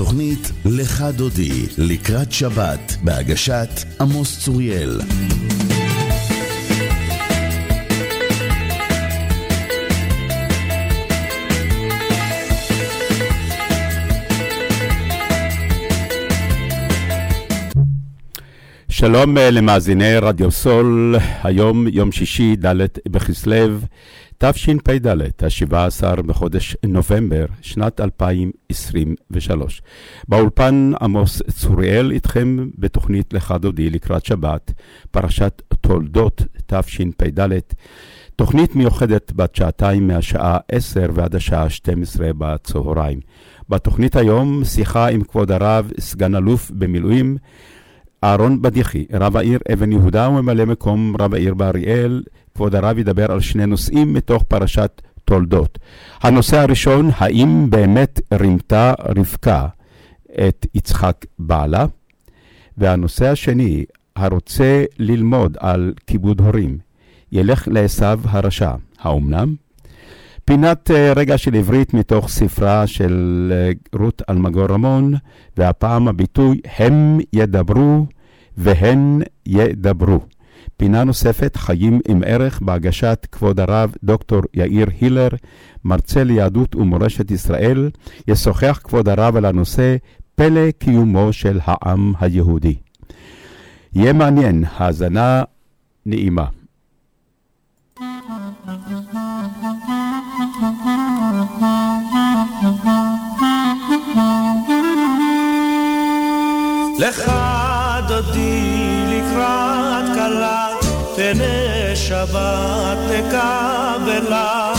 לתוכנית "לך דודי" לקראת שבת, בהגשת עמוס צוריאל. שלום אה, למאזיני רדיו סול, היום יום שישי, ד' בכסלו, תשפ"ד, ה-17 בחודש נובמבר, שנת 2023. באולפן עמוס צוריאל איתכם בתוכנית לך דודי לקראת שבת, פרשת תולדות תשפ"ד, תוכנית מיוחדת בת שעתיים מהשעה 10 ועד השעה 12 בצהריים. בתוכנית היום שיחה עם כבוד הרב, סגן אלוף במילואים, אהרון בדיחי, רב העיר אבן יהודה וממלא מקום רב העיר באריאל, כבוד הרב ידבר על שני נושאים מתוך פרשת תולדות. הנושא הראשון, האם באמת רימתה רבקה את יצחק בעלה? והנושא השני, הרוצה ללמוד על כיבוד הורים, ילך לעשו הרשע, האומנם? פינת אה, רגע של עברית מתוך ספרה של אה, רות אלמגור רמון, והפעם הביטוי הם ידברו והן ידברו. פינה נוספת, חיים עם ערך, בהגשת כבוד הרב דוקטור יאיר הילר, מרצה ליהדות ומורשת ישראל, ישוחח כבוד הרב על הנושא פלא קיומו של העם היהודי. יהיה מעניין, האזנה נעימה. לך דודי לקראת כלה, פני שבת תקבלה.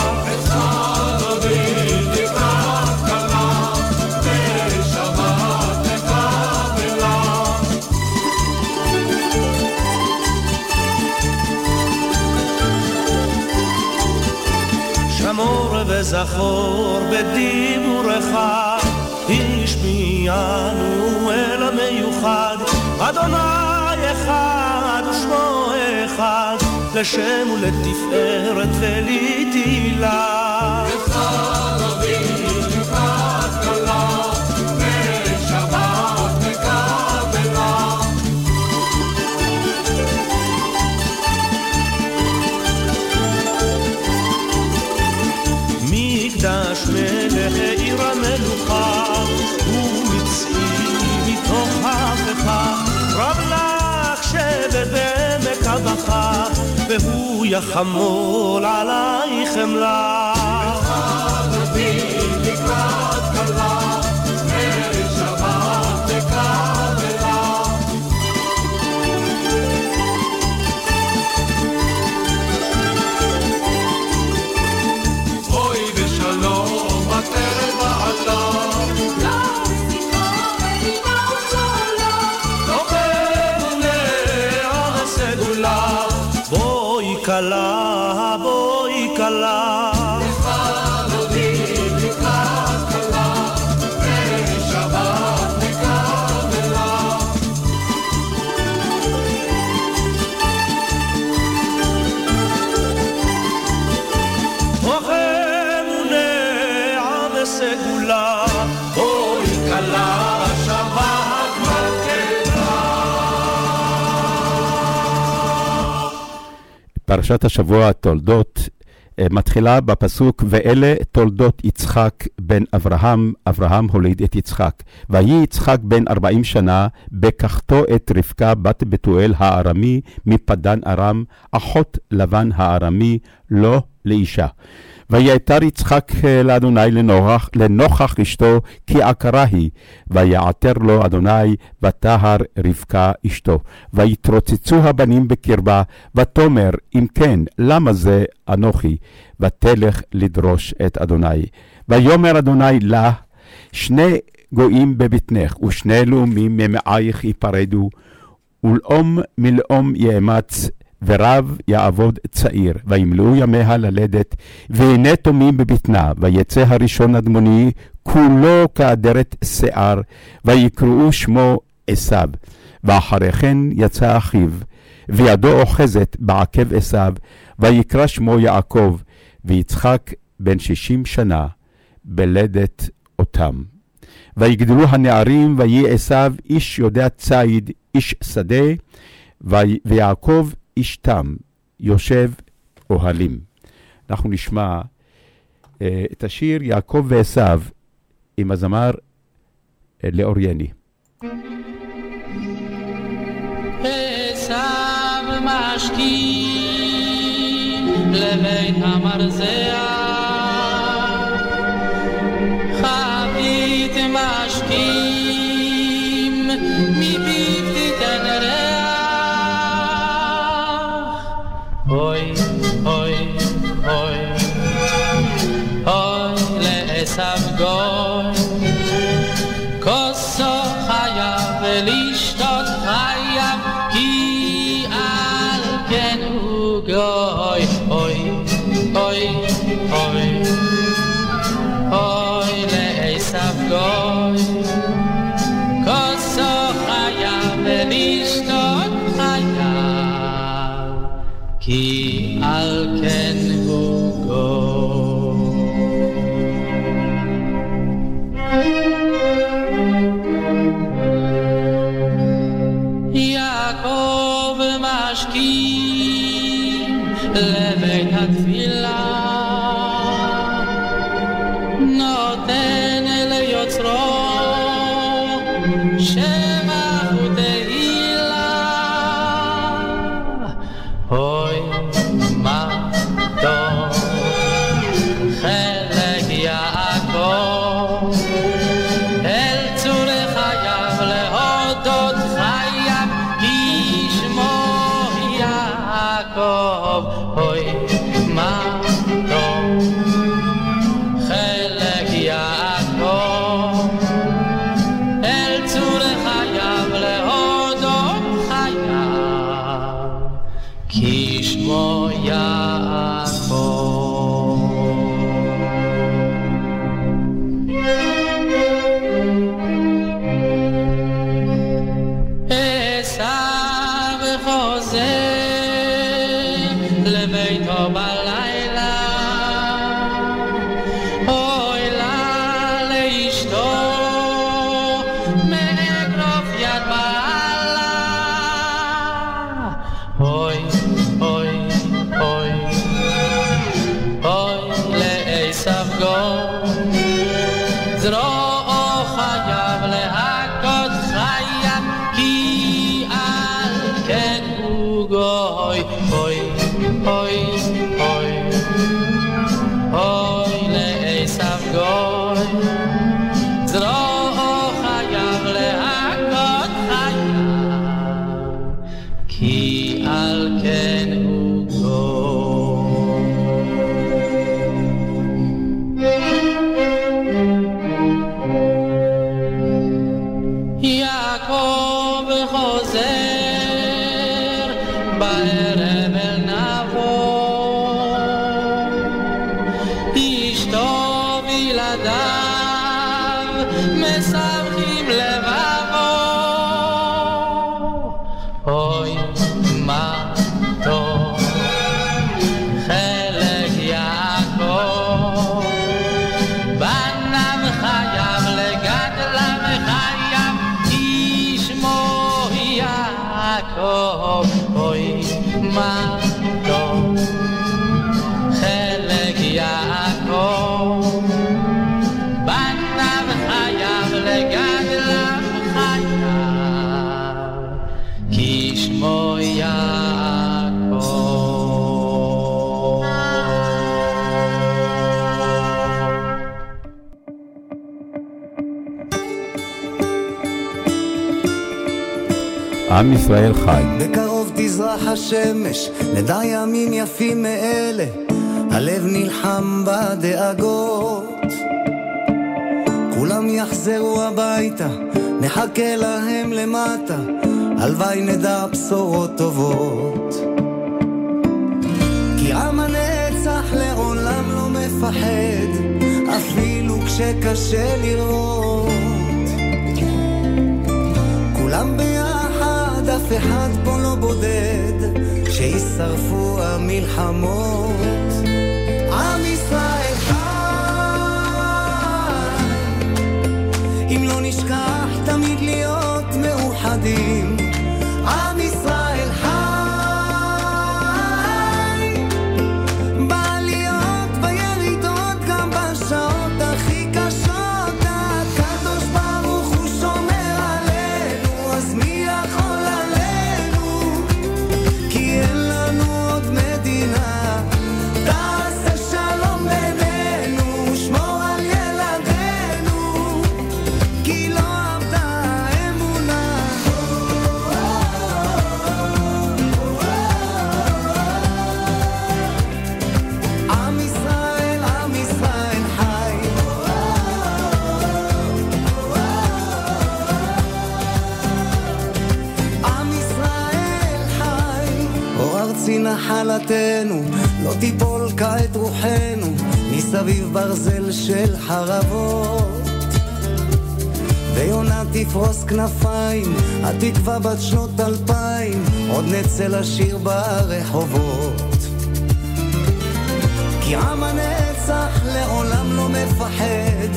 שמור וזכור בדיבורך, השמיענו אל המיוחד, אדוני אחד ושמו אחד, לשם ולתפארת ולתהילה. מקדש והוא יחמול עלייך חמלה. כלה, פרשת השבוע, תולדות, אה, מתחילה בפסוק, ואלה תולדות יצחק בן אברהם, אברהם הוליד את יצחק. ויהי יצחק בן ארבעים שנה, בקחתו את רבקה בת בתואל הארמי מפדן ארם, אחות לבן הארמי, לו לאישה. ויעתר יצחק אה, לאדוני לנוכח, לנוכח אשתו, כי עקרה היא. ויעתר לו אדוני, וטהר רבקה אשתו. ויתרוצצו הבנים בקרבה, ותאמר, אם כן, למה זה אנוכי? ותלך לדרוש את אדוני. ויאמר אדוני לה, שני גויים בבטנך, ושני לאומים ממעייך ייפרדו, ולאום מלאום יאמץ, ורב יעבוד צעיר, וימלאו ימיה ללדת, והנה תומים בבטנה, ויצא הראשון אדמוני, כולו כאדרת שיער, ויקראו שמו עשיו. ואחרי כן יצא אחיו, וידו אוחזת בעקב עשיו, ויקרא שמו יעקב, ויצחק בן שישים שנה, בלדת אותם. ויגדלו הנערים, ויהי עשיו איש יודע ציד, איש שדה, וי- ויעקב איש תם, יושב אוהלים. אנחנו נשמע אה, את השיר יעקב ועשיו עם הזמר אה, לאור יני. עשיו משכים לבית המרזע Oi. עם ישראל חי. בקרוב תזרח השמש, נדע ימים יפים מאלה, הלב נלחם בדאגות. כולם יחזרו הביתה, נחכה להם למטה, הלוואי נדע בשורות טובות. כי עם הנצח לעולם לא מפחד, אפילו כשקשה לראות. כולם ביחד, אף אחד פה לא בודד, שישרפו המלחמות. עם ישראל חי, אם לא נשכח תמיד להיות מאוחדים. נחלתנו, לא תיפול כעת רוחנו, מסביב ברזל של חרבות. ויונה תפרוס כנפיים, התקווה בת שנות אלפיים, עוד נצא לשיר ברחובות. כי עם הנצח לעולם לא מפחד,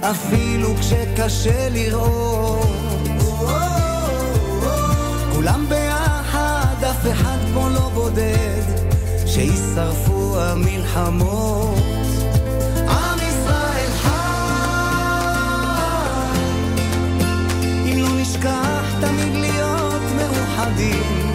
אפילו כשקשה לראות. כולם ביחד, אף אחד פה לא בודד, שישרפו המלחמות. לא תמיד להיות מאוחדים.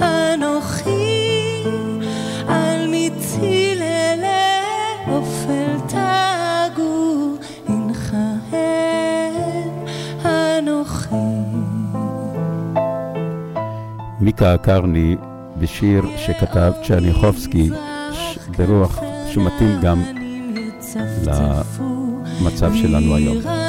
אנוכי, על מציללי אופל תגור, הנחהל אנוכי. מיקה קרני בשיר שכתב צ'רניחובסקי ברוח שמתאים גם למצב שלנו היום.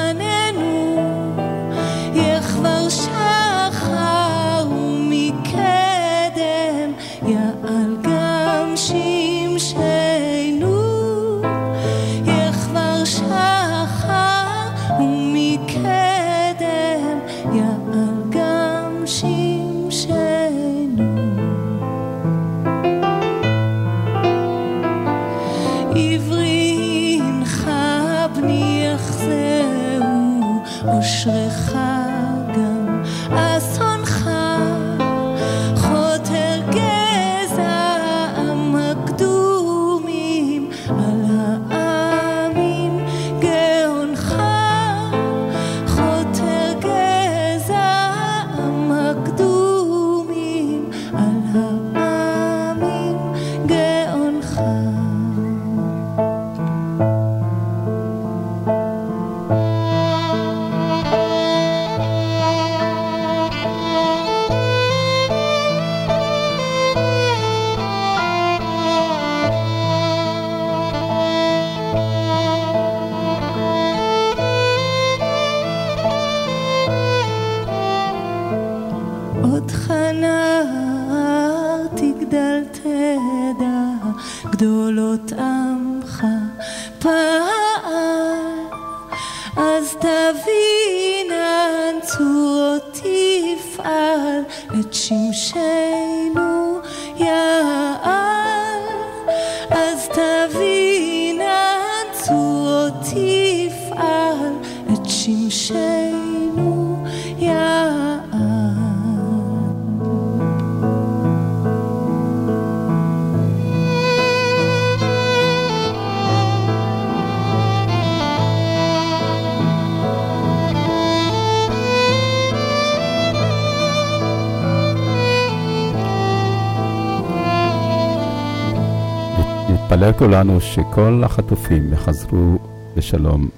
כולנו שכל החטופים יחזרו בשלום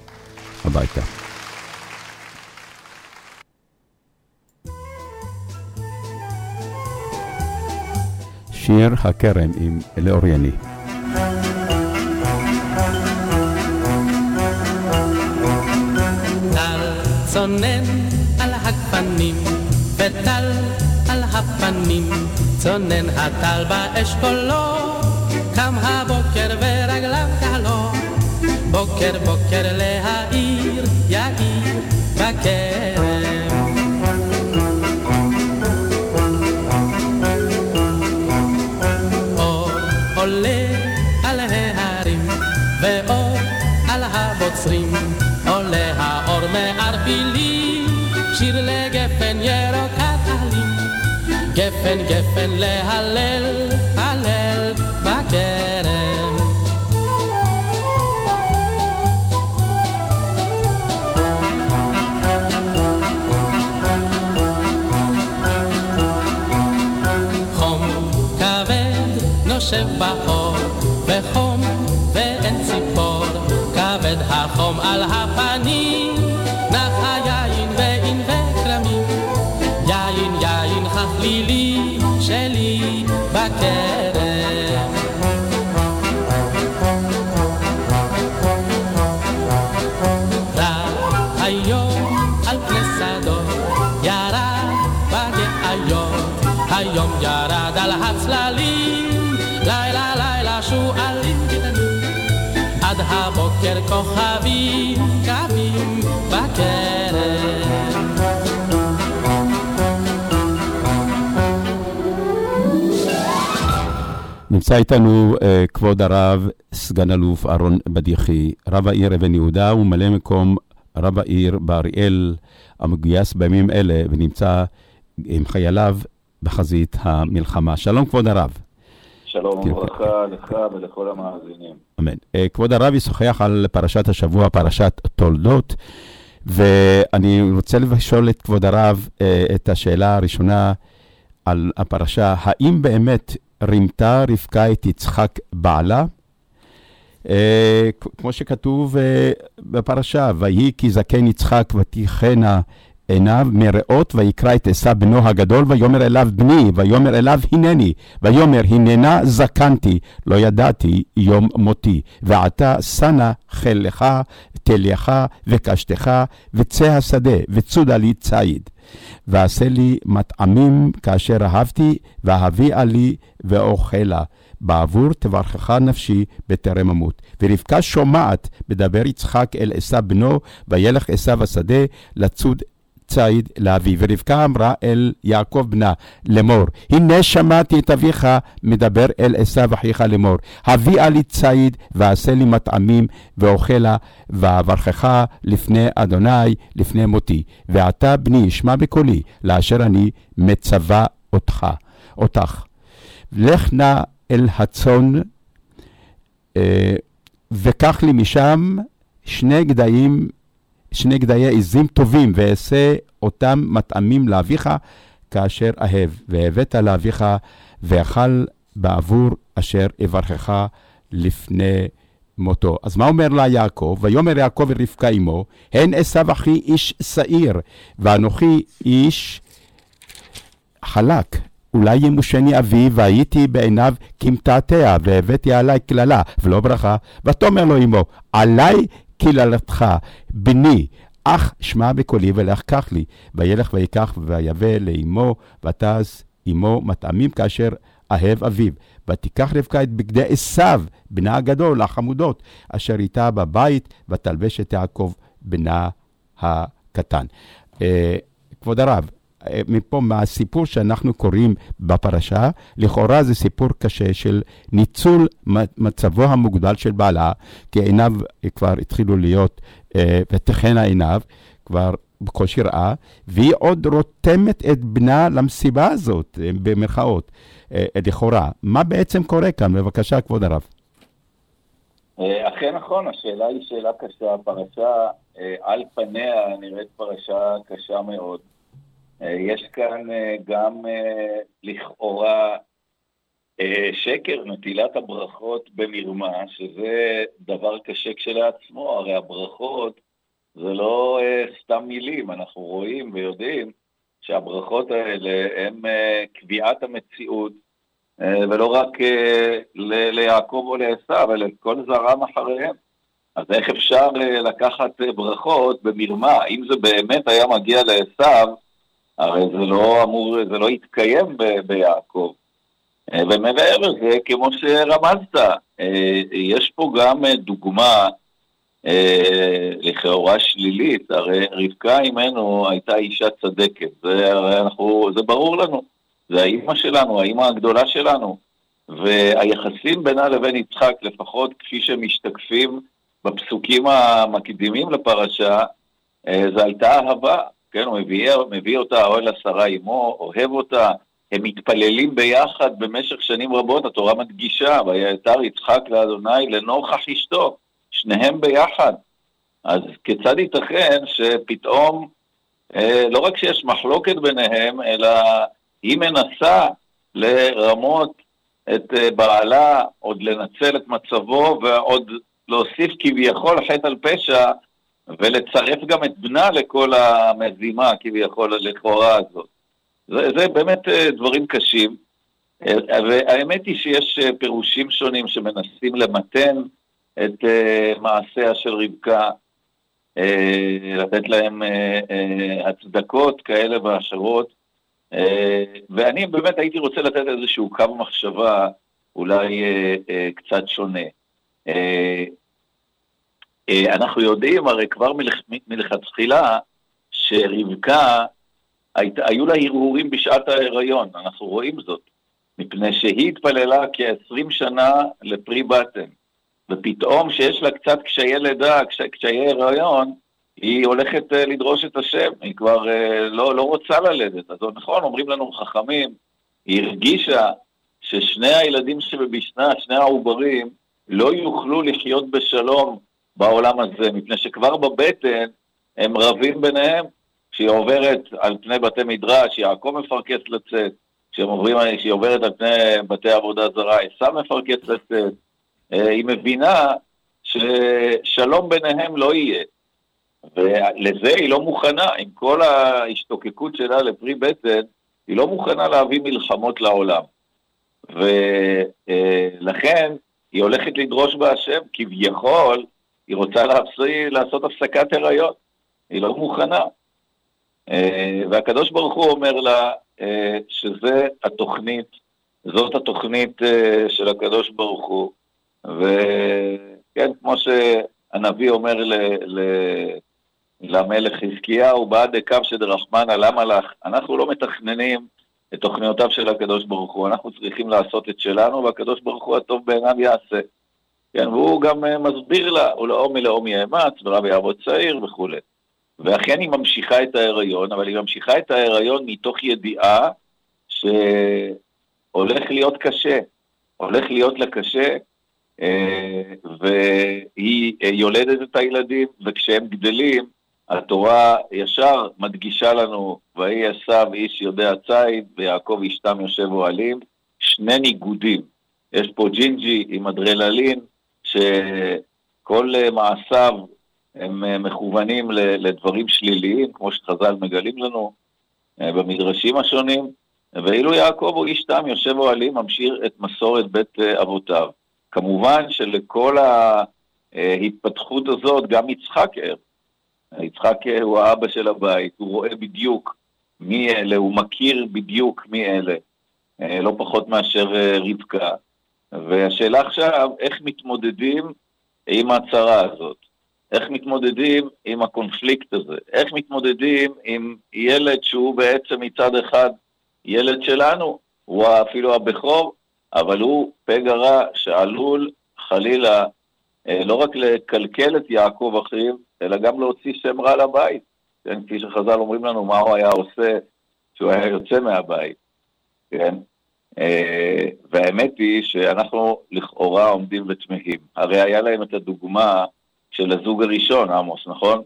הביתה. שיר הכרם עם אלאור יני. טל צונן על הגפנים, וטל על הפנים, צונן הטל באשכולו, קם הבוקר בוקר בוקר להעיר, יאיר בכרם. אור עולה על ההרים, ואור על הבוצרים, עולה האור מערפילים, שיר לגפן ירוקת עלים, גפן גפן להלל, הלל בכרם. se bajó. הבוקר כוכבים קמים בכרם. נמצא איתנו אה, כבוד הרב, סגן אלוף אהרון בדיחי, רב העיר אבן יהודה וממלא מקום רב העיר באריאל, המגויס בימים אלה ונמצא עם חייליו בחזית המלחמה. שלום כבוד הרב. שלום כן, וברכה לך ולכל המאזינים. אמן. אה, כבוד הרב ישוחח על פרשת השבוע, פרשת תולדות, ואני רוצה לשאול את כבוד הרב אה, את השאלה הראשונה על הפרשה, האם באמת רימתה רבקה את יצחק בעלה? אה, כמו שכתוב בפרשה, ויהי כי זקן יצחק ותיכנה עיניו מרעות, ויקרא את עשיו בנו הגדול, ויאמר אליו בני, ויאמר אליו הנני, ויאמר הננה זקנתי, לא ידעתי יום מותי. ועתה שנה חילך, תלייך וקשתך, וצא השדה, וצודה לי ציד. ועשה לי מטעמים כאשר אהבתי, ואהביה לי ואוכלה. בעבור תברכך נפשי בטרם אמות. ורבקה שומעת בדבר יצחק אל עשו בנו, וילך עשו השדה לצוד ציד לאביו. ורבקה אמרה אל יעקב בנה לאמור, הנה שמעתי את אביך מדבר אל עשו אחיך לאמור, הביאה לי ציד ועשה לי מטעמים ואוכלה, ואברכך לפני אדוני לפני מותי. ועתה בני שמע בקולי, לאשר אני מצווה אותך, אותך. לך נא אל הצאן, אה, וקח לי משם שני גדיים, שני גדיי עזים טובים, ואעשה אותם מטעמים לאביך כאשר אהב. והבאת לאביך, ואכל בעבור אשר אברכך לפני מותו. אז מה אומר לה יעקב? ויאמר יעקב אל רבקה אמו, הן עשו אחי איש שעיר, ואנוכי איש חלק. אולי ימושני אבי, והייתי בעיניו כמתעתע, והבאתי עלי קללה, ולא ברכה. ותאמר לו אמו, עלי קללתך, בני, אך שמע בקולי ולך קח לי. וילך ויקח ויבא לאמו, ותעש אמו מטעמים כאשר אהב אביו. ותיקח רבקה את בגדי עשיו, בנה הגדול, החמודות, אשר איתה בבית, ותלבש את יעקב, בנה הקטן. אה, כבוד הרב, מפה, מהסיפור שאנחנו קוראים בפרשה, לכאורה זה סיפור קשה של ניצול מצבו המוגדל של בעלה, כי עיניו כבר התחילו להיות, אה, ותכנה עיניו, כבר בקושי ראה, והיא עוד רותמת את בנה למסיבה הזאת, אה, במרכאות, לכאורה. מה בעצם קורה כאן? בבקשה, כבוד הרב. אכן נכון, השאלה היא שאלה קשה. הפרשה על פניה נראית פרשה קשה מאוד. אה, יש כאן אה, גם אה, לכאורה שקר, נטילת הברכות במרמה, שזה דבר קשה כשלעצמו, הרי הברכות זה לא סתם מילים, אנחנו רואים ויודעים שהברכות האלה הן קביעת המציאות, ולא רק ליעקב או לעשו, אלא לכל זרם אחריהם. אז איך אפשר לקחת ברכות במרמה? אם זה באמת היה מגיע לעשו, הרי זה לא אמור, זה לא יתקיים ב- ביעקב. אה, ומעבר לזה, כמו שרמזת, אה, יש פה גם אה, דוגמה לכאורה שלילית, הרי רבקה אימנו הייתה אישה צדקת, זה, אנחנו, זה ברור לנו, זה האימא שלנו, האימא הגדולה שלנו, והיחסים בינה לבין יצחק, לפחות כפי שמשתקפים בפסוקים המקדימים לפרשה, זה הייתה אהבה, כן, הוא מביא, מביא אותה אוהל עשרה עמו, אוהב אותה, הם מתפללים ביחד במשך שנים רבות, התורה מדגישה, ויתר יצחק לאדוני לנוכח אשתו, שניהם ביחד. אז כיצד ייתכן שפתאום, אה, לא רק שיש מחלוקת ביניהם, אלא היא מנסה לרמות את אה, בעלה, עוד לנצל את מצבו ועוד להוסיף כביכול חטא על פשע ולצרף גם את בנה לכל המזימה כביכול לכאורה הזאת. זה, זה באמת אה, דברים קשים, אה, והאמת היא שיש אה, פירושים שונים שמנסים למתן את מעשיה של רבקה, לתת להם הצדקות כאלה ואחרות, ואני באמת הייתי רוצה לתת איזשהו קו מחשבה אולי קצת שונה. אה, אנחנו יודעים הרי כבר מלכתחילה שרבקה, היו לה הרהורים בשעת ההיריון, אנחנו רואים זאת, מפני שהיא התפללה כ-20 שנה לפרי בטן, ופתאום שיש לה קצת קשיי לידה, קשיי הריון, היא הולכת אה, לדרוש את השם, היא כבר אה, לא, לא רוצה ללדת. אז נכון, אומרים לנו חכמים, היא הרגישה ששני הילדים שבבשנה, שני העוברים, לא יוכלו לחיות בשלום בעולם הזה, מפני שכבר בבטן הם רבים ביניהם, כשהיא עוברת על פני בתי מדרש, יעקב מפרכס לצאת, כשהיא עוברת על פני בתי עבודה זרה, עשיו מפרכס לצאת, אה, היא מבינה ששלום ביניהם לא יהיה. ולזה היא לא מוכנה, עם כל ההשתוקקות שלה לפרי בטן, היא לא מוכנה להביא מלחמות לעולם. ולכן היא הולכת לדרוש בהשם, כביכול היא רוצה להפסיק, לעשות הפסקת הריון, היא לא מוכנה. אה, והקדוש ברוך הוא אומר לה אה, שזה התוכנית, זאת התוכנית אה, של הקדוש ברוך הוא. וכן, כמו שהנביא אומר ל... ל... למלך חזקיהו, בעד קו שדרחמנא, למה לך? אנחנו לא מתכננים את תוכניותיו של הקדוש ברוך הוא, אנחנו צריכים לעשות את שלנו, והקדוש ברוך הוא הטוב בעיניו יעשה. כן, והוא גם מסביר לה, ולעומי לעומי יאמץ, ורבי יעבוד צעיר וכולי. ואכן היא ממשיכה את ההיריון, אבל היא ממשיכה את ההיריון מתוך ידיעה שהולך להיות קשה, הולך להיות לה קשה, אה, והיא יולדת את הילדים, וכשהם גדלים, התורה ישר מדגישה לנו, ויהי עשיו איש יודע ציד, ויעקב אשתם יושב אוהלים, שני ניגודים. יש פה ג'ינג'י עם אדרללין, שכל מעשיו הם אה, מכוונים לדברים שליליים, כמו שחז"ל מגלים לנו אה, במדרשים השונים, ואילו יעקב הוא איש תם, יושב אוהלים, ממשיך את מסורת בית אה, אבותיו. כמובן שלכל ההתפתחות הזאת גם יצחק ער. יצחק הוא האבא של הבית, הוא רואה בדיוק מי אלה, הוא מכיר בדיוק מי אלה, לא פחות מאשר רבקה. והשאלה עכשיו, איך מתמודדים עם הצרה הזאת? איך מתמודדים עם הקונפליקט הזה? איך מתמודדים עם ילד שהוא בעצם מצד אחד ילד שלנו, הוא אפילו הבכור, אבל הוא פגע רע שעלול חלילה אה, לא רק לקלקל את יעקב אחיו, אלא גם להוציא שם רע לבית. כן, כפי שחז"ל אומרים לנו, מה הוא היה עושה כשהוא היה יוצא מהבית, כן? אה, והאמת היא שאנחנו לכאורה עומדים ותמהים. הרי היה להם את הדוגמה של הזוג הראשון, עמוס, נכון?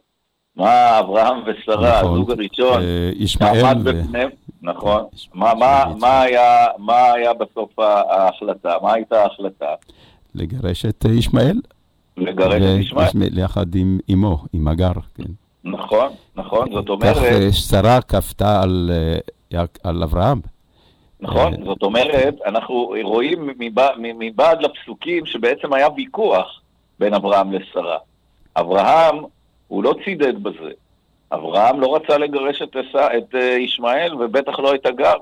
מה אברהם ושרה, נכון. הזוג הראשון, אה, ישמעאל ו... בפניהם, נכון. מה, מה, מה, היה, מה היה בסוף ההחלטה? מה הייתה ההחלטה? לגרש את ישמעאל. לגרש את ישמעאל. יחד עם אמו, עם הגר, כן. נכון, נכון, זאת אומרת... כך אה, שרה כפתה על, אה, על אברהם. נכון, זאת אומרת, אנחנו רואים מבעד לפסוקים שבעצם היה ויכוח בין אברהם לשרה. אברהם, הוא לא צידד בזה. אברהם לא רצה לגרש את, את אה, ישמעאל ובטח לא את הגר.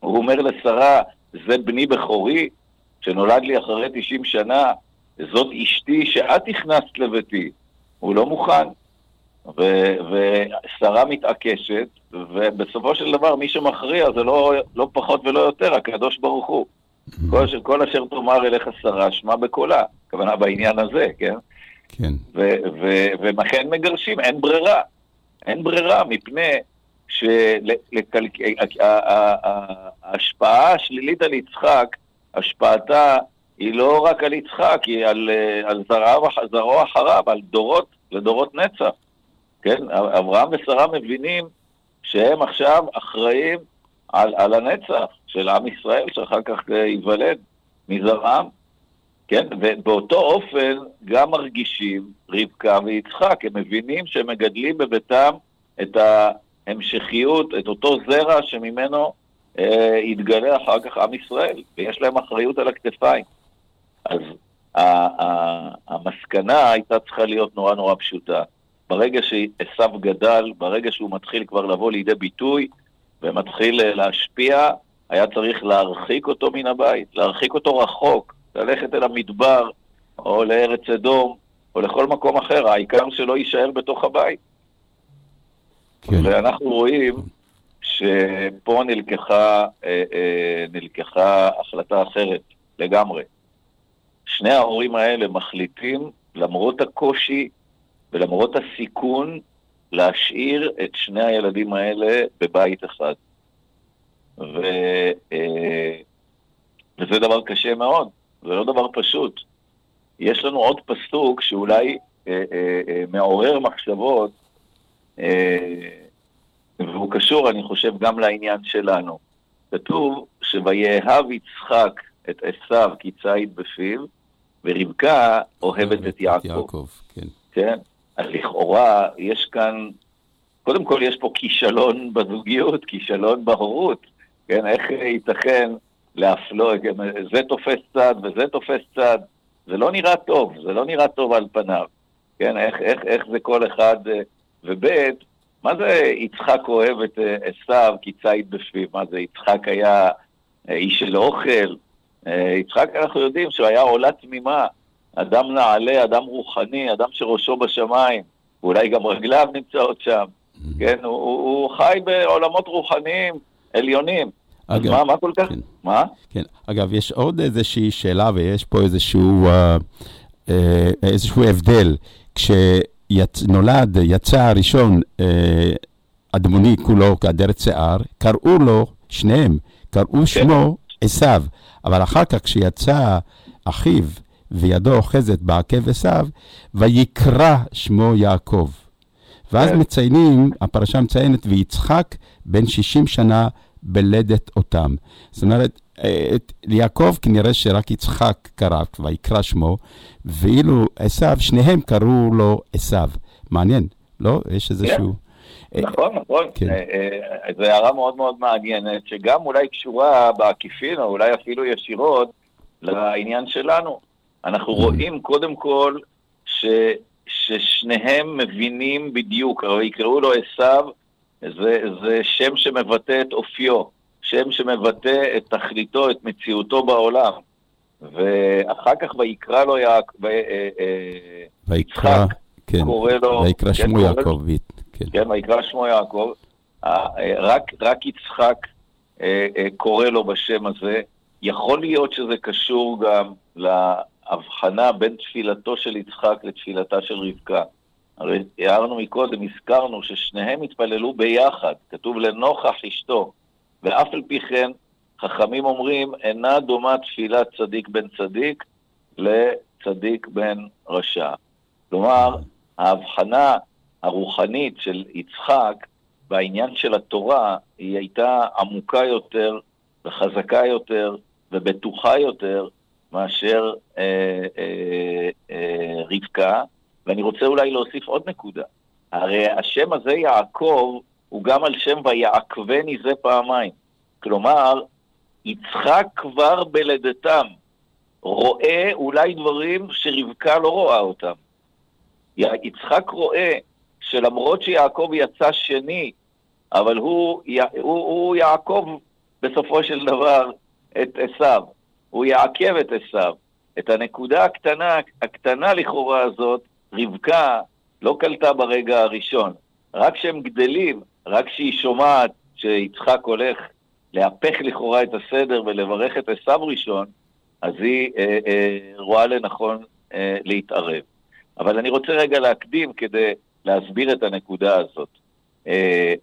הוא אומר לשרה, זה בני בכורי, שנולד לי אחרי 90 שנה, זאת אשתי שאת הכנסת לביתי. הוא לא מוכן. ושרה מתעקשת, ובסופו של דבר מי שמכריע זה לא, לא פחות ולא יותר, הקדוש ברוך הוא. כל, כל אשר תאמר אליך שרה, שמע בקולה. הכוונה בעניין הזה, כן? כן. ולכן מגרשים, אין ברירה. אין ברירה, מפני שההשפעה השלילית על יצחק, השפעתה היא לא רק על יצחק, היא על, על זרעו אחריו, על דורות, לדורות נצח. כן, אברהם ושרה מבינים שהם עכשיו אחראים על, על הנצח של עם ישראל, שאחר כך ייוולד מזרעם. כן, ובאותו אופן גם מרגישים רבקה ויצחק, הם מבינים שהם מגדלים בביתם את ההמשכיות, את אותו זרע שממנו אה, יתגלה אחר כך עם ישראל, ויש להם אחריות על הכתפיים. אז המסקנה הייתה צריכה להיות נורא נורא פשוטה. ברגע שעשו גדל, ברגע שהוא מתחיל כבר לבוא לידי ביטוי ומתחיל אה, להשפיע, היה צריך להרחיק אותו מן הבית, להרחיק אותו רחוק, ללכת אל המדבר, או לארץ אדום, או לכל מקום אחר, העיקר שלא יישאר בתוך הבית. כן. ואנחנו רואים שפה נלקחה, אה, אה, נלקחה החלטה אחרת לגמרי. שני ההורים האלה מחליטים, למרות הקושי ולמרות הסיכון, להשאיר את שני הילדים האלה בבית אחד. ו, אה, וזה דבר קשה מאוד. זה לא דבר פשוט. יש לנו עוד פסוק שאולי אה, אה, אה, מעורר מחשבות, אה, והוא קשור, אני חושב, גם לעניין שלנו. כתוב שויאהב יצחק את עשיו כי ציד בפיו, ורבקה אוהבת את יעקב. יעקב כן. כן? לכאורה יש כאן, קודם כל יש פה כישלון בזוגיות, כישלון בהורות, כן, איך ייתכן להפלוא, כן, זה תופס צד וזה תופס צד, זה לא נראה טוב, זה לא נראה טוב על פניו, כן, איך, איך, איך זה כל אחד, אה, וב' מה זה יצחק אוהב את אה, עשיו כי ציד בפיו? מה זה, יצחק היה אה, איש של אוכל? יצחק, אנחנו יודעים שהוא היה עולה תמימה, אדם נעלה, אדם רוחני, אדם שראשו בשמיים, ואולי גם רגליו נמצאות שם, כן? הוא, הוא, חי בעולמות רוחניים עליונים. אגב, מה, מה כל כך? כן. מה? כן. אגב, יש עוד איזושהי שאלה ויש פה איזשהו, אה, אה, איזשהו הבדל. כשנולד, יצא הראשון, אה, אדמוני כולו כאדרת שיער, קראו לו, שניהם, קראו כן. שמו עשיו. אבל אחר כך, כשיצא אחיו וידו אוחזת בעקב עשיו, ויקרא שמו יעקב. ואז כן. מציינים, הפרשה מציינת, ויצחק בן 60 שנה בלדת אותם. זאת אומרת, את יעקב כנראה שרק יצחק קרא, ויקרא שמו, ואילו עשיו, שניהם קראו לו עשיו. מעניין, לא? יש איזשהו... כן. נכון, נכון. כן. אה, אה, זו הערה מאוד מאוד מעניינת, שגם אולי קשורה בעקיפין, או אולי אפילו ישירות, לעניין שלנו. אנחנו mm. רואים קודם כל ש, ששניהם מבינים בדיוק, הרי יקראו לו עשיו, זה, זה שם שמבטא את אופיו, שם שמבטא את תכליתו, את מציאותו בעולם. ואחר כך ויקרא לו יעקב, אה, אה, ויקרא, כן, קורא לו, ויקרא שמו כן, יעקב, כן. כן, ויקרא שמו יעקב, אה, רק, רק יצחק קורא לו בשם הזה. יכול להיות שזה קשור גם להבחנה בין תפילתו של יצחק לתפילתה של רבקה. הרי הערנו מקודם, הזכרנו ששניהם התפללו ביחד, כתוב לנוכח אשתו, ואף על פי כן, חכמים אומרים, אינה דומה תפילת צדיק בן צדיק לצדיק בן רשע. כלומר, ההבחנה הרוחנית של יצחק בעניין של התורה, היא הייתה עמוקה יותר וחזקה יותר ובטוחה יותר מאשר אה, אה, אה, רבקה, ואני רוצה אולי להוסיף עוד נקודה. הרי השם הזה יעקב הוא גם על שם ויעקבני זה פעמיים. כלומר, יצחק כבר בלידתם רואה אולי דברים שרבקה לא רואה אותם. יצחק רואה שלמרות שיעקב יצא שני, אבל הוא, הוא, הוא יעקב בסופו של דבר את עשיו, הוא יעכב את עשיו. את הנקודה הקטנה, הקטנה לכאורה הזאת, רבקה לא קלטה ברגע הראשון. רק כשהם גדלים, רק כשהיא שומעת שיצחק הולך להפך לכאורה את הסדר ולברך את עשיו ראשון, אז היא אה, אה, רואה לנכון אה, להתערב. אבל אני רוצה רגע להקדים כדי להסביר את הנקודה הזאת. אה,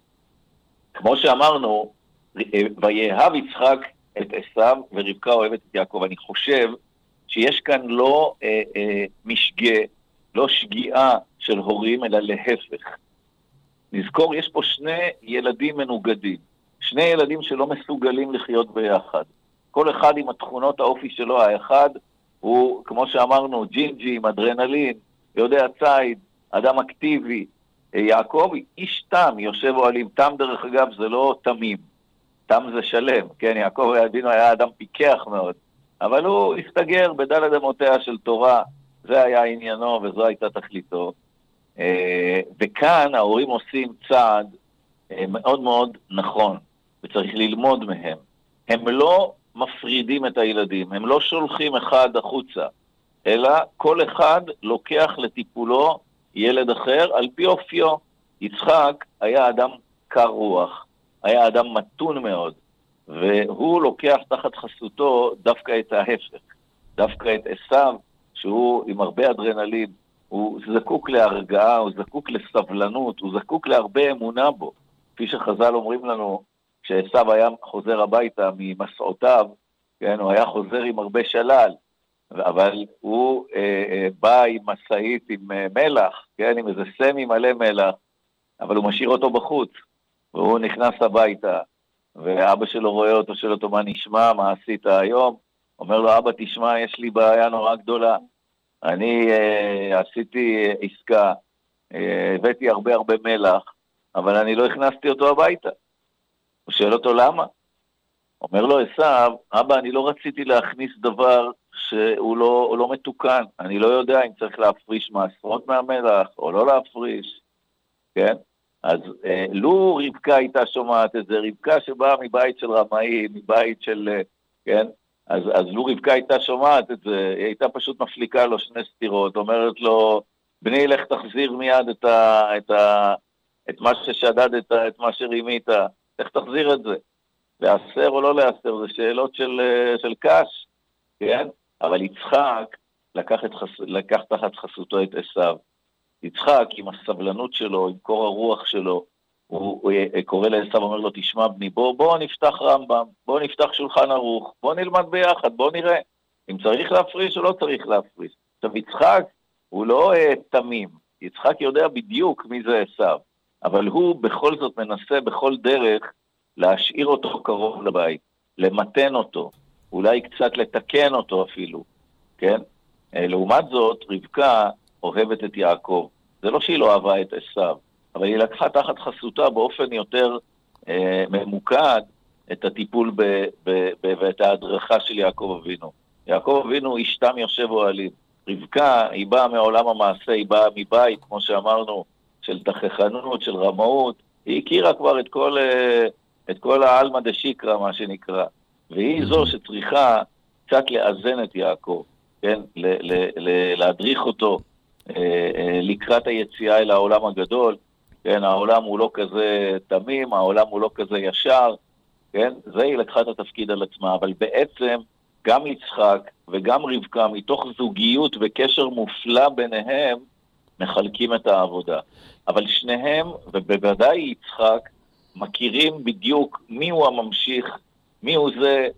כמו שאמרנו, אה, ויאהב יצחק את עשיו ורבקה אוהבת את יעקב. אני חושב שיש כאן לא אה, אה, משגה לא שגיאה של הורים, אלא להפך. נזכור, יש פה שני ילדים מנוגדים, שני ילדים שלא מסוגלים לחיות ביחד. כל אחד עם התכונות האופי שלו, האחד הוא, כמו שאמרנו, ג'ינג'י עם אדרנלין, יודע ציד, אדם אקטיבי. יעקב, איש תם, יושב אוהלים. תם, דרך אגב, זה לא תמים. תם זה שלם, כן? יעקב אבינו היה אדם פיקח מאוד. אבל הוא הסתגר בדלת אמותיה של תורה, זה היה עניינו וזו הייתה תכליתו. אה, וכאן ההורים עושים צעד אה, מאוד מאוד נכון, וצריך ללמוד מהם. הם לא מפרידים את הילדים, הם לא שולחים אחד החוצה, אלא כל אחד לוקח לטיפולו ילד אחר על פי אופיו. יצחק היה אדם קר רוח, היה אדם מתון מאוד, והוא לוקח תחת חסותו דווקא את ההפך, דווקא את עשיו, שהוא עם הרבה אדרנלין, הוא זקוק להרגעה, הוא זקוק לסבלנות, הוא זקוק להרבה אמונה בו. כפי שחז"ל אומרים לנו, כשעשו היה חוזר הביתה ממסעותיו, כן, הוא היה חוזר עם הרבה שלל, אבל הוא אה, אה, בא עם משאית עם אה, מלח, כן, עם איזה סמי מלא מלח, אבל הוא משאיר אותו בחוץ, והוא נכנס הביתה, ואבא שלו רואה אותו, שואל אותו מה נשמע, מה עשית היום, אומר לו, אבא, תשמע, יש לי בעיה נורא גדולה. אני uh, עשיתי עסקה, אה, הבאתי הרבה הרבה מלח, אבל אני לא הכנסתי אותו הביתה. הוא שואל אותו למה? אומר לו עשיו, אבא, אני לא רציתי להכניס דבר שהוא לא, לא מתוקן. אני לא יודע אם צריך להפריש מעשרות מהמלח או לא להפריש, כן? אז אה, לו רבקה הייתה שומעת את זה, רבקה שבאה מבית של רמאים, מבית של, אה, כן? אז, אז לו רבקה הייתה שומעת את זה, היא הייתה פשוט מפליקה לו שני סטירות, אומרת לו, בני, לך תחזיר מיד את, ה, את, ה, את מה ששדדת, את מה שרימית, לך תחזיר את זה. להסר או לא להסר, זה שאלות של, אה, של קש, כן? אבל יצחק לקח, את חס... לקח תחת חסותו את עשיו. יצחק, עם הסבלנות שלו, עם קור הרוח שלו, הוא, הוא הוא קורא לעשו, אומר לו, תשמע בני, בוא, בוא נפתח רמב"ם, בוא נפתח שולחן ערוך, בוא נלמד ביחד, בוא נראה אם צריך להפריש או לא צריך להפריש. עכשיו, יצחק הוא לא uh, תמים, יצחק יודע בדיוק מי זה עשו, אבל הוא בכל זאת מנסה בכל דרך להשאיר אותו קרוב לבית, למתן אותו, אולי קצת לתקן אותו אפילו, כן? אה, לעומת זאת, רבקה אוהבת את יעקב. זה לא שהיא לא אהבה את עשיו, אבל היא לקחה תחת חסותה באופן יותר אה, ממוקד את הטיפול ב, ב, ב, ואת ההדרכה של יעקב אבינו. יעקב אבינו איש תם יושב אוהלים. רבקה, היא באה מעולם המעשה, היא באה מבית, כמו שאמרנו, של תככנות, של רמאות. היא הכירה כבר את כל, אה, את כל העלמא דשיקרא, מה שנקרא. והיא זו שצריכה קצת לאזן את יעקב, כן? ל- ל- ל- להדריך אותו לקראת היציאה אל העולם הגדול, כן? העולם הוא לא כזה תמים, העולם הוא לא כזה ישר, כן? זה היא לקחה את התפקיד על עצמה, אבל בעצם גם יצחק וגם רבקה, מתוך זוגיות וקשר מופלא ביניהם, מחלקים את העבודה. אבל שניהם, ובוודאי יצחק, מכירים בדיוק מיהו הממשיך מי הוא זה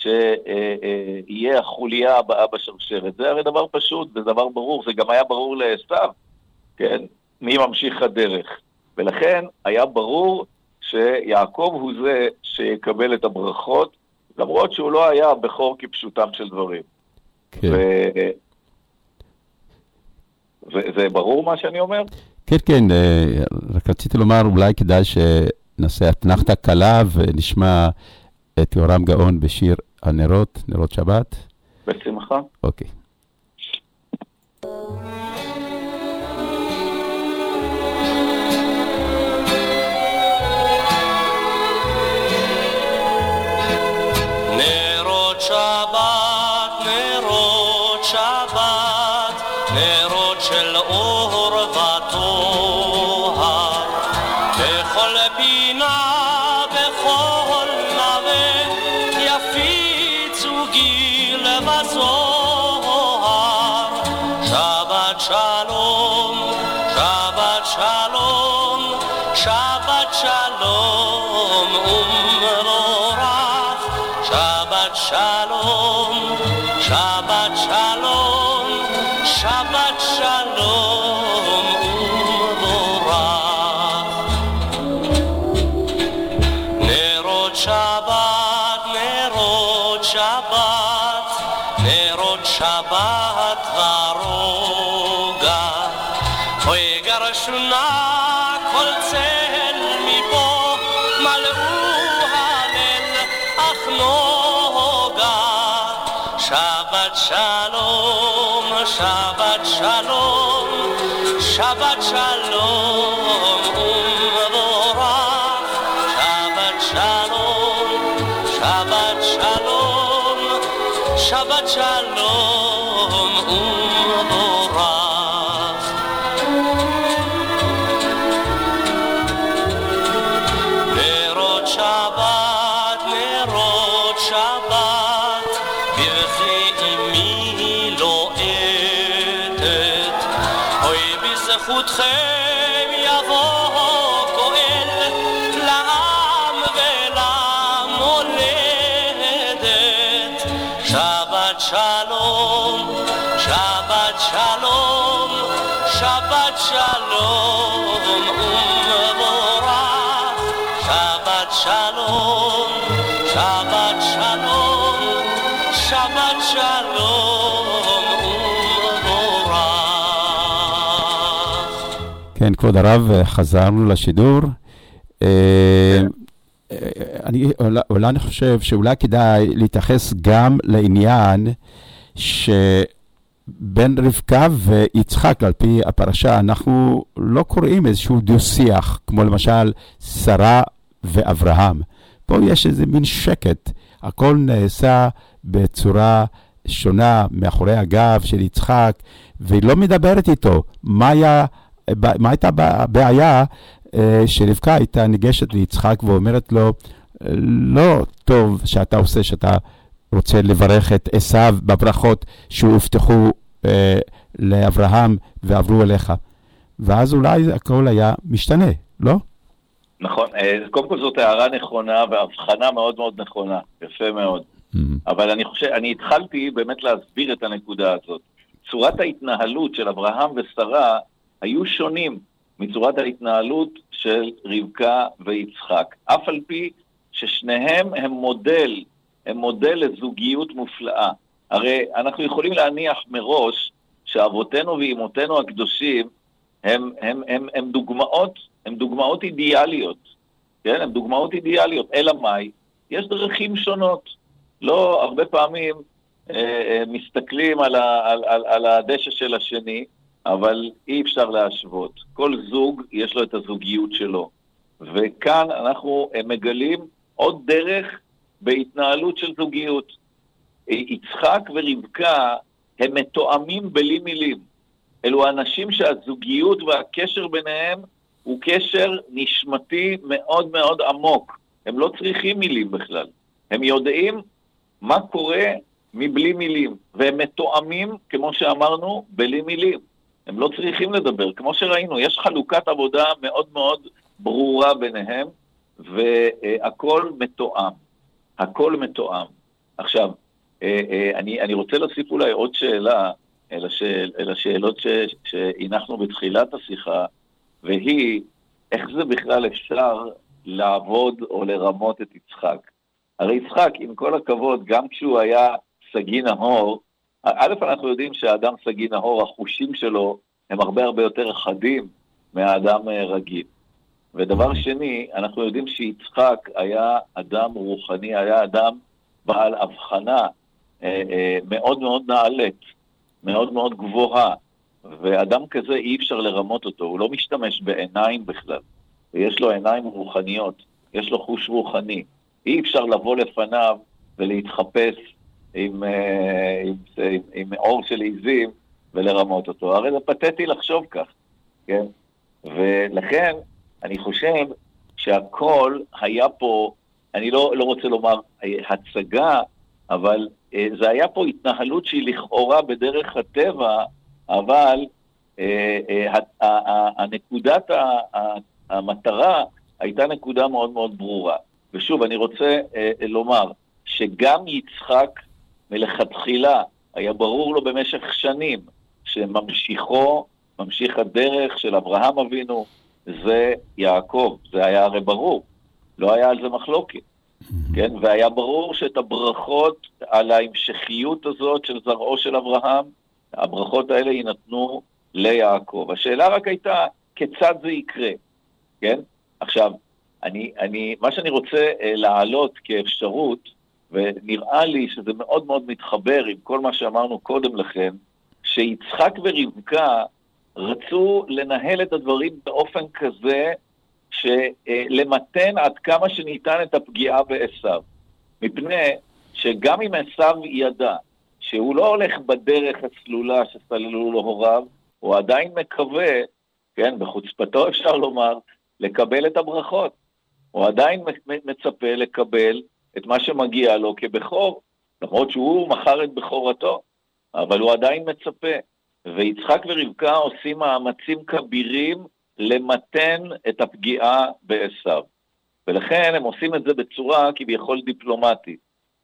שיהיה החוליה הבאה בשרשרת. זה הרי דבר פשוט, זה דבר ברור, זה גם היה ברור לעשו, כן? מי ממשיך הדרך. ולכן היה ברור שיעקב הוא זה שיקבל את הברכות, למרות שהוא לא היה בכור כפשוטם של דברים. כן. ו... זה ברור מה שאני אומר? כן, כן, אה, רק רציתי לומר, אולי כדאי שנעשה אתנחתא קלה ונשמע את יורם גאון בשיר הנרות, נרות שבת? בשמחה. אוקיי. שלום, בזכותכם יבוא גואל לעם ולמולדת. שבת שלום, שבת שלום, שבת שלום ומבורך. שבת שלום, כן, כבוד הרב, חזרנו לשידור. אה, אני, אולי, אולי אני חושב שאולי כדאי להתייחס גם לעניין שבין רבקה ויצחק, על פי הפרשה, אנחנו לא קוראים איזשהו דו-שיח, כמו למשל שרה ואברהם. פה יש איזה מין שקט, הכל נעשה בצורה שונה מאחורי הגב של יצחק, והיא לא מדברת איתו. מה, היה, מה הייתה הבעיה אה, שרבקה הייתה ניגשת ליצחק ואומרת לו, לא טוב שאתה עושה, שאתה רוצה לברך את עשיו בברכות שהובטחו אה, לאברהם ועברו אליך. ואז אולי הכל היה משתנה, לא? נכון, אה, קודם כל זאת הערה נכונה והבחנה מאוד מאוד נכונה, יפה מאוד. Mm-hmm. אבל אני חושב, אני התחלתי באמת להסביר את הנקודה הזאת. צורת ההתנהלות של אברהם ושרה היו שונים מצורת ההתנהלות של רבקה ויצחק, אף על פי ששניהם הם מודל, הם מודל לזוגיות מופלאה. הרי אנחנו יכולים להניח מראש שאבותינו ואימותינו הקדושים הם, הם, הם, הם, דוגמאות, הם דוגמאות אידיאליות, כן? הם דוגמאות אידיאליות, אלא מאי? יש דרכים שונות. לא הרבה פעמים אה, אה, מסתכלים על, ה, על, על, על הדשא של השני, אבל אי אפשר להשוות. כל זוג יש לו את הזוגיות שלו. וכאן אנחנו מגלים עוד דרך בהתנהלות של זוגיות. יצחק ורבקה הם מתואמים בלי מילים. אלו אנשים שהזוגיות והקשר ביניהם הוא קשר נשמתי מאוד מאוד עמוק. הם לא צריכים מילים בכלל. הם יודעים מה קורה מבלי מילים, והם מתואמים, כמו שאמרנו, בלי מילים. הם לא צריכים לדבר. כמו שראינו, יש חלוקת עבודה מאוד מאוד ברורה ביניהם, והכל מתואם. הכל מתואם. עכשיו, אה, אה, אני, אני רוצה להוסיף אולי עוד שאלה אל, השאל, אל השאלות שהנחנו בתחילת השיחה, והיא, איך זה בכלל אפשר לעבוד או לרמות את יצחק? הרי יצחק, עם כל הכבוד, גם כשהוא היה סגי נהור, א', אנחנו יודעים שהאדם סגי נהור, החושים שלו הם הרבה הרבה יותר חדים מהאדם אה, רגיל. ודבר שני, אנחנו יודעים שיצחק היה אדם רוחני, היה אדם בעל הבחנה אה, אה, מאוד מאוד נעלית, מאוד מאוד גבוהה, ואדם כזה אי אפשר לרמות אותו, הוא לא משתמש בעיניים בכלל, ויש לו עיניים רוחניות, יש לו חוש רוחני. אי אפשר לבוא לפניו ולהתחפש עם, אה, עם, עם, עם אור של עיזים ולרמות אותו. הרי זה פתטי לחשוב כך, כן? ולכן אני חושב שהכל היה פה, אני לא, לא רוצה לומר הצגה, אבל אה, זה היה פה התנהלות שהיא לכאורה בדרך הטבע, אבל אה, אה, הנקודת המטרה הייתה נקודה מאוד מאוד ברורה. ושוב, אני רוצה לומר שגם יצחק מלכתחילה היה ברור לו במשך שנים שממשיכו, ממשיך הדרך של אברהם אבינו, זה יעקב, זה היה הרי ברור, לא היה על זה מחלוקת. כן? והיה ברור שאת הברכות על ההמשכיות הזאת של זרעו של אברהם, הברכות האלה יינתנו ליעקב. השאלה רק הייתה, כיצד זה יקרה, כן? עכשיו, אני, אני, מה שאני רוצה אה, להעלות כאפשרות, ונראה לי שזה מאוד מאוד מתחבר עם כל מה שאמרנו קודם לכן, שיצחק ורבקה רצו לנהל את הדברים באופן כזה שלמתן עד כמה שניתן את הפגיעה בעשיו. מפני שגם אם עשיו ידע שהוא לא הולך בדרך הסלולה שסללו לו הוריו, הוא עדיין מקווה, כן, בחוצפתו אפשר לומר, לקבל את הברכות. הוא עדיין מצפה לקבל את מה שמגיע לו כבכור, למרות שהוא מכר את בכורתו, אבל הוא עדיין מצפה. ויצחק ורבקה עושים מאמצים כבירים למתן את הפגיעה בעשיו. ולכן הם עושים את זה בצורה כביכול דיפלומטית,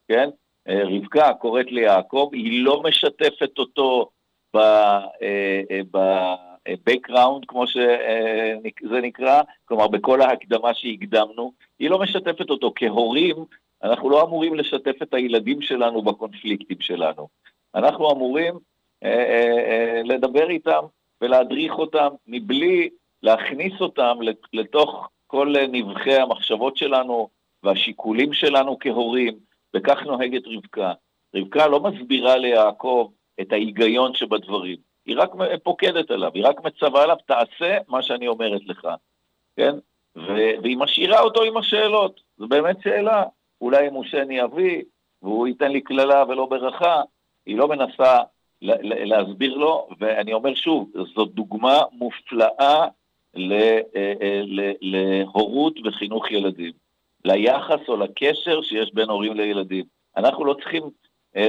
כן? אה, רבקה קוראת ליעקב, היא לא משתפת אותו ב-background, אה, כמו שזה נקרא, כלומר בכל ההקדמה שהקדמנו, היא לא משתפת אותו. כהורים, אנחנו לא אמורים לשתף את הילדים שלנו בקונפליקטים שלנו. אנחנו אמורים אה, אה, אה, לדבר איתם ולהדריך אותם מבלי להכניס אותם לתוך כל נבחי המחשבות שלנו והשיקולים שלנו כהורים, וכך נוהגת רבקה. רבקה לא מסבירה ליעקב את ההיגיון שבדברים, היא רק פוקדת עליו, היא רק מצווה עליו, תעשה מה שאני אומרת לך, כן? ו- והיא משאירה אותו עם השאלות, זו באמת שאלה, אולי ימושני אבי, והוא ייתן לי קללה ולא ברכה, היא לא מנסה להסביר לו, ואני אומר שוב, זו דוגמה מופלאה אה, אה, להורות וחינוך ילדים, ליחס או לקשר שיש בין הורים לילדים. אנחנו לא צריכים אה,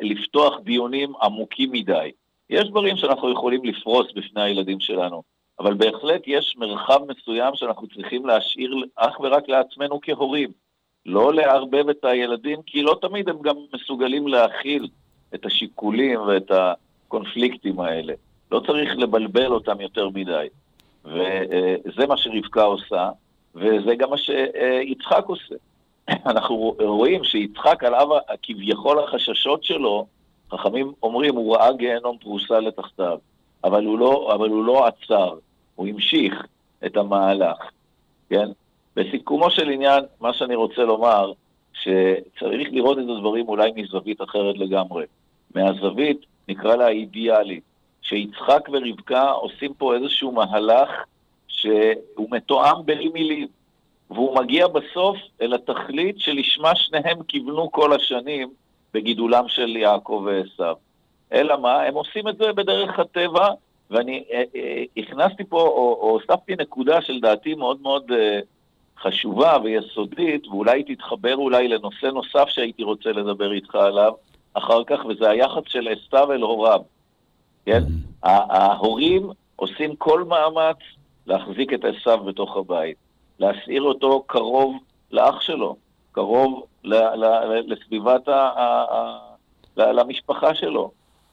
לפתוח דיונים עמוקים מדי. יש דברים שאנחנו יכולים לפרוס בפני הילדים שלנו, אבל בהחלט יש מרחב מסוים שאנחנו צריכים להשאיר אך ורק לעצמנו כהורים. לא לערבב את הילדים, כי לא תמיד הם גם מסוגלים להכיל את השיקולים ואת הקונפליקטים האלה. לא צריך לבלבל אותם יותר מדי. וזה מה שרבקה עושה, וזה גם מה שיצחק עושה. אנחנו רואים שיצחק על אב כביכול החששות שלו, חכמים אומרים, הוא ראה גיהנום פרוסה לתחתיו, אבל הוא לא, אבל הוא לא עצר, הוא המשיך את המהלך, כן? בסיכומו של עניין, מה שאני רוצה לומר, שצריך לראות את הדברים אולי מזווית אחרת לגמרי. מהזווית, נקרא לה האידיאלית, שיצחק ורבקה עושים פה איזשהו מהלך שהוא מתואם בלי מילים, והוא מגיע בסוף אל התכלית שלשמה שניהם כיוונו כל השנים בגידולם של יעקב ועשו. אלא מה? הם עושים את זה בדרך הטבע, ואני אה, אה, הכנסתי פה, או, הוספתי נקודה של דעתי מאוד מאוד אה, חשובה ויסודית, ואולי תתחבר אולי לנושא נוסף שהייתי רוצה לדבר איתך עליו אחר כך, וזה היחס של עשו אל הוריו. כן? Mm-hmm. ההורים עושים כל מאמץ להחזיק את עשו בתוך הבית, להסעיר אותו קרוב לאח שלו, קרוב ל- ל- לסביבת ה- למשפחה שלו.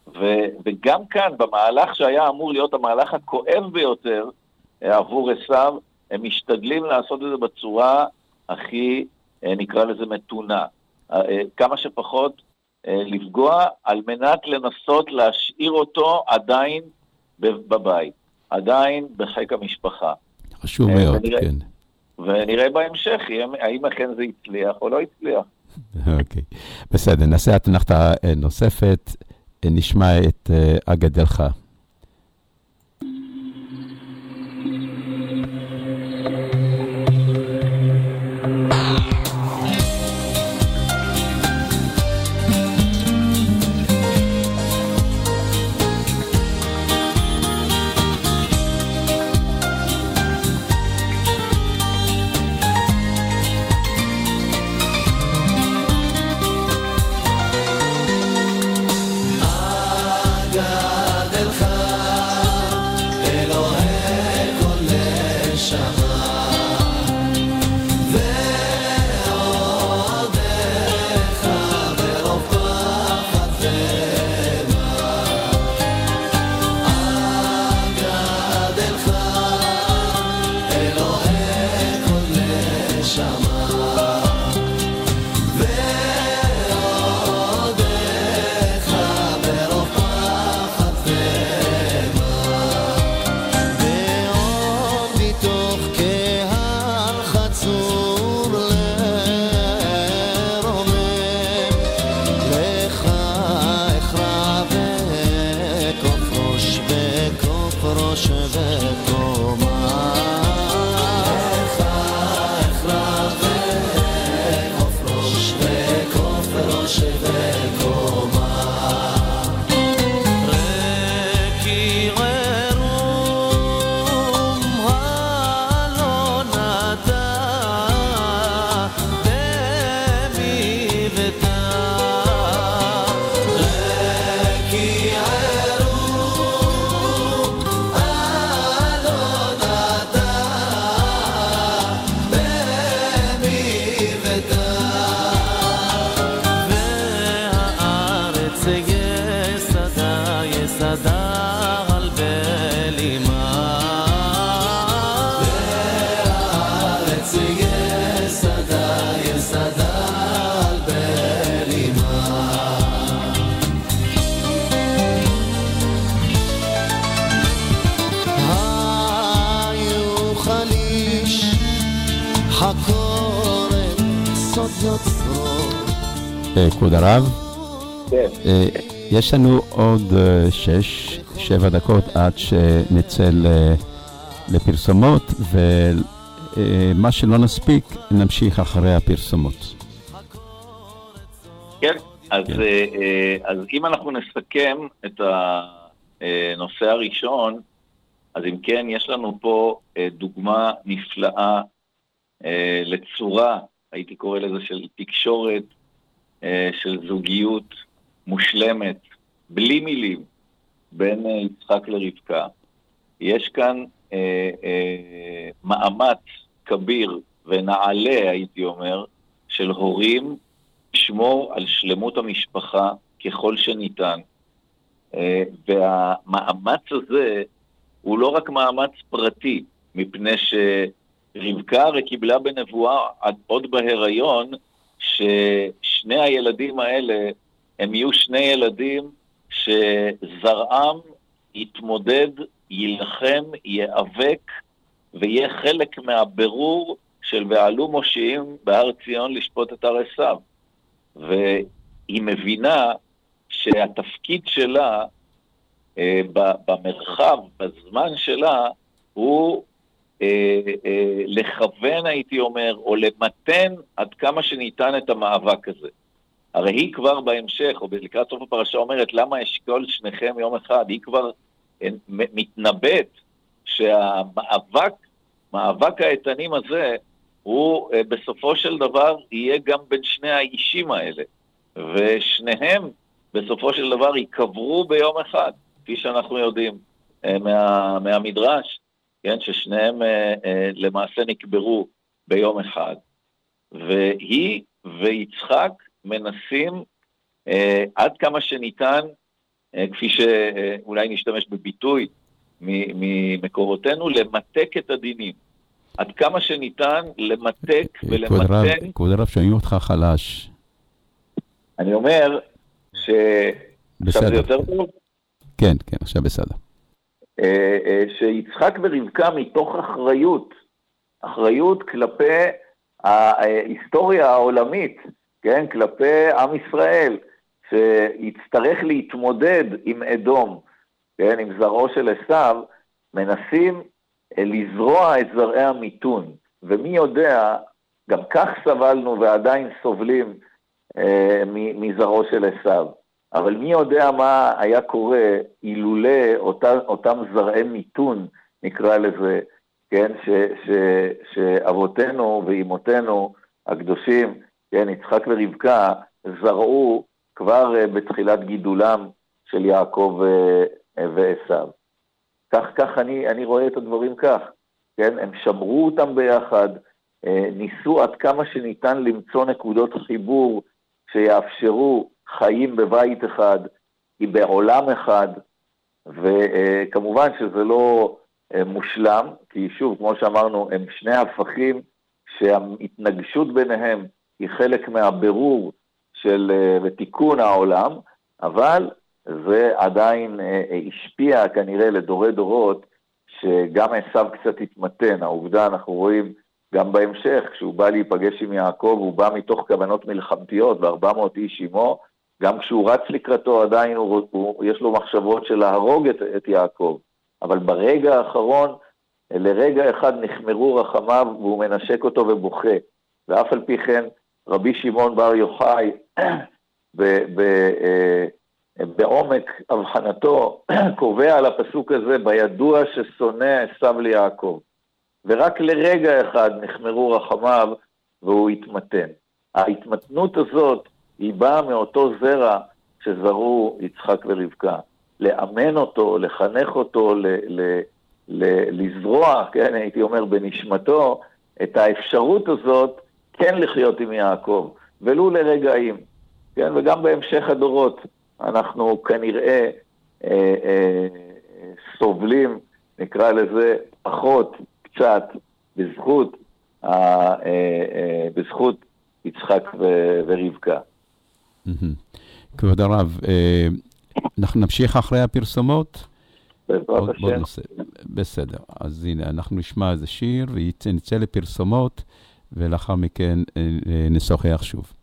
ו- וגם כאן, במהלך שהיה אמור להיות המהלך הכואב ביותר אה, עבור עשו, הם משתדלים לעשות את זה בצורה הכי, אה, נקרא לזה, מתונה. אה, כמה שפחות לפגוע על מנת לנסות להשאיר אותו עדיין בבית, עדיין בחיק המשפחה. חשוב מאוד, ונראה, כן. ונראה בהמשך האם אכן זה הצליח או לא הצליח. אוקיי, בסדר, נעשה אתנחתה נוספת, נשמע את אגדלך. יוצרות. כבוד הרב, כן. אה, יש לנו עוד אה, שש, שבע דקות עד שנצא לפרסומות, ומה שלא נספיק, נמשיך אחרי הפרסומות. כן, אז, כן. אה, אה, אז אם אנחנו נסכם את הנושא הראשון, אז אם כן, יש לנו פה אה, דוגמה נפלאה אה, לצורה, הייתי קורא לזה, של תקשורת, אה, של זוגיות מושלמת, בלי מילים, בין אה, יצחק לרבקה. יש כאן אה, אה, מאמץ כביר ונעלה, הייתי אומר, של הורים לשמור על שלמות המשפחה ככל שניתן. אה, והמאמץ הזה הוא לא רק מאמץ פרטי, מפני שרבקה הרי קיבלה בנבואה עוד בהיריון, ששני הילדים האלה הם יהיו שני ילדים שזרעם יתמודד, יילחם, ייאבק, ויהיה חלק מהבירור של ועלו מושיעים בהר ציון לשפוט את הר עשיו. והיא מבינה שהתפקיד שלה אה, במרחב, בזמן שלה, הוא לכוון, הייתי אומר, או למתן עד כמה שניתן את המאבק הזה. הרי היא כבר בהמשך, או לקראת סוף הפרשה אומרת, למה אשכול שניכם יום אחד? היא כבר אה, מתנבאת שהמאבק, מאבק האיתנים הזה, הוא אה, בסופו של דבר יהיה גם בין שני האישים האלה. ושניהם בסופו של דבר ייקברו ביום אחד, כפי שאנחנו יודעים אה, מה, מהמדרש, כן, ששניהם אה, אה, למעשה נקברו ביום אחד. והיא ויצחק מנסים אה, עד כמה שניתן, אה, כפי שאולי נשתמש בביטוי ממקורותינו, למתק את הדינים. עד כמה שניתן למתק ולמתן כבוד הרב, שומעים אותך חלש. אני אומר ש... עכשיו זה בסדר. יותר טוב? כן, כן, עכשיו בסדר. אה, אה, שיצחק ורבקה מתוך אחריות, אחריות כלפי ההיסטוריה העולמית, כן, כלפי עם ישראל, שיצטרך להתמודד עם אדום, כן, עם זרעו של עשיו, מנסים אה, לזרוע את זרעי המיתון. ומי יודע, גם כך סבלנו ועדיין סובלים אה, מזרעו של עשיו. אבל מי יודע מה היה קורה אילולא אותה, אותם זרעי מיתון, נקרא לזה, כן, ש, ש, שאבותינו ואימותינו הקדושים, כן, יצחק ורבקה, זרעו כבר אה, בתחילת גידולם של יעקב אה, אה, ועשיו. כך, כך אני, אני רואה את הדברים כך, כן, הם שמרו אותם ביחד, ניסו עד כמה שניתן למצוא נקודות חיבור שיאפשרו חיים בבית אחד, היא בעולם אחד, וכמובן שזה לא אה, מושלם, כי שוב, כמו שאמרנו, הם שני הפכים שההתנגשות ביניהם היא חלק מהבירור של, אה, ותיקון העולם, אבל זה עדיין אה, השפיע כנראה לדורי דורות, שגם עשיו קצת התמתן. העובדה, אנחנו רואים גם בהמשך, כשהוא בא להיפגש עם יעקב, הוא בא מתוך כוונות מלחמתיות, ו-400 איש עמו, גם כשהוא רץ לקראתו עדיין הוא, הוא, יש לו מחשבות של להרוג את, את יעקב. אבל ברגע האחרון, לרגע אחד נחמרו רחמיו והוא מנשק אותו ובוכה. ואף על פי כן, רבי שמעון בר יוחאי, אה, בעומק הבחנתו, קובע על הפסוק הזה, בידוע ששונא עשיו ליעקב. ורק לרגע אחד נחמרו רחמיו והוא התמתן. ההתמתנות הזאת היא באה מאותו זרע שזרעו יצחק ורבקה. לאמן אותו, לחנך אותו, ל- ל- ל- לזרוע, כן, הייתי אומר, בנשמתו, את האפשרות הזאת כן לחיות עם יעקב, ולו לרגעים, כן, וגם בהמשך הדורות אנחנו כנראה אה, אה, סובלים, נקרא לזה, פחות, קצת, בזכות, ה- אה, אה, בזכות יצחק ורבקה. כבוד הרב, אה, אנחנו נמשיך אחרי הפרסומות? בעזרת השם. בסדר, אז הנה, אנחנו נשמע איזה שיר ונצא לפרסומות, ולאחר מכן נשוחח שוב.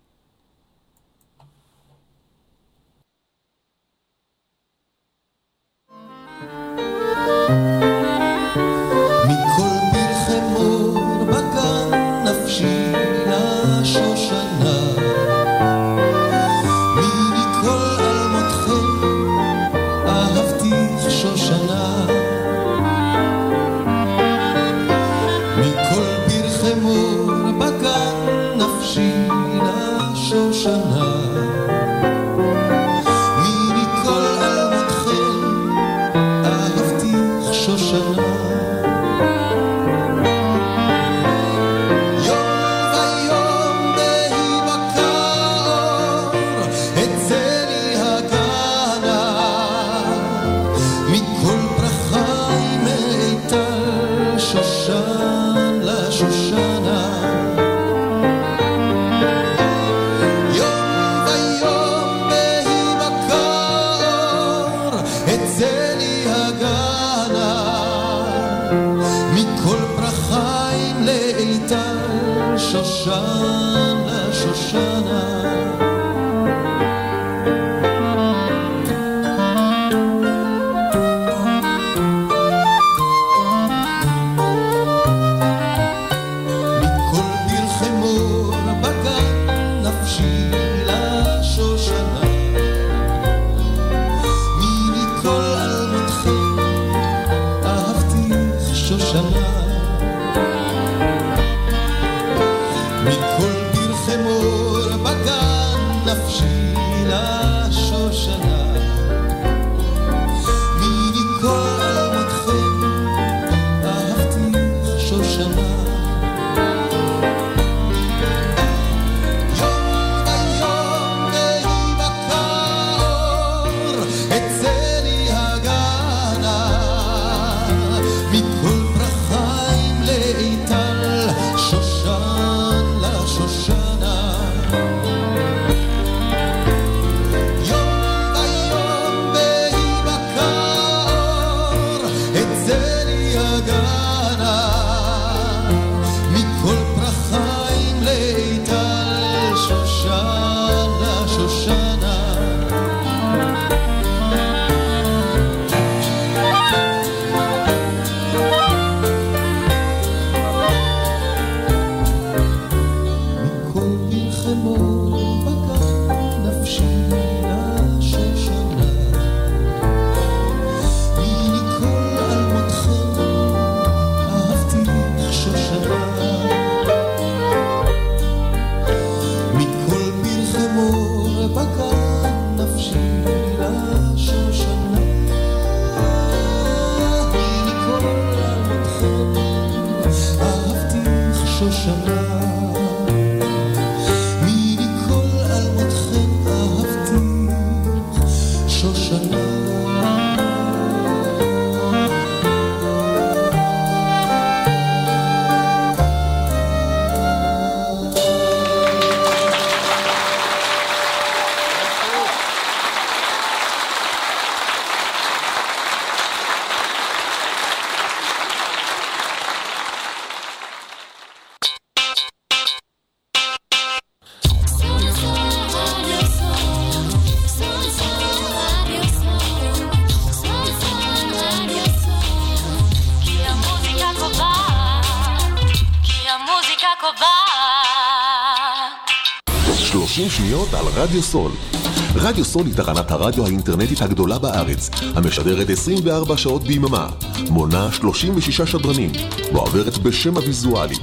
רדיו סול היא תחנת הרדיו האינטרנטית הגדולה בארץ, המשדרת 24 שעות ביממה, מונה 36 שדרנים, מועברת בשם הוויזואלי.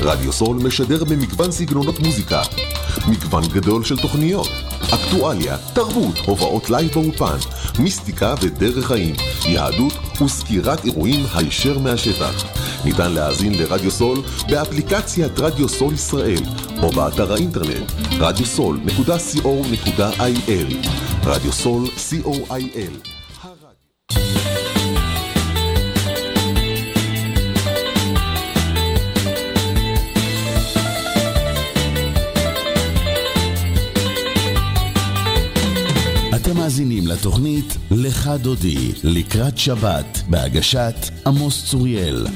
רדיו סול משדר במגוון סגנונות מוזיקה, מגוון גדול של תוכניות, אקטואליה, תרבות, הופעות לייב באולפן, מיסטיקה ודרך חיים, יהדות וסקירת אירועים הישר מהשטח. ניתן להאזין לרדיו סול באפליקציית רדיו סול ישראל או באתר האינטרנט radiosol.co.il רדיו סול co.il אתם מאזינים לתוכנית "לך דודי" לקראת שבת, בהגשת עמוס צוריאל.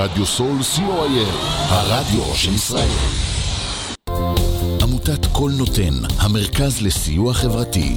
רדיו סול co.il, הרדיו של ישראל. עמותת כל נותן, המרכז לסיוע חברתי.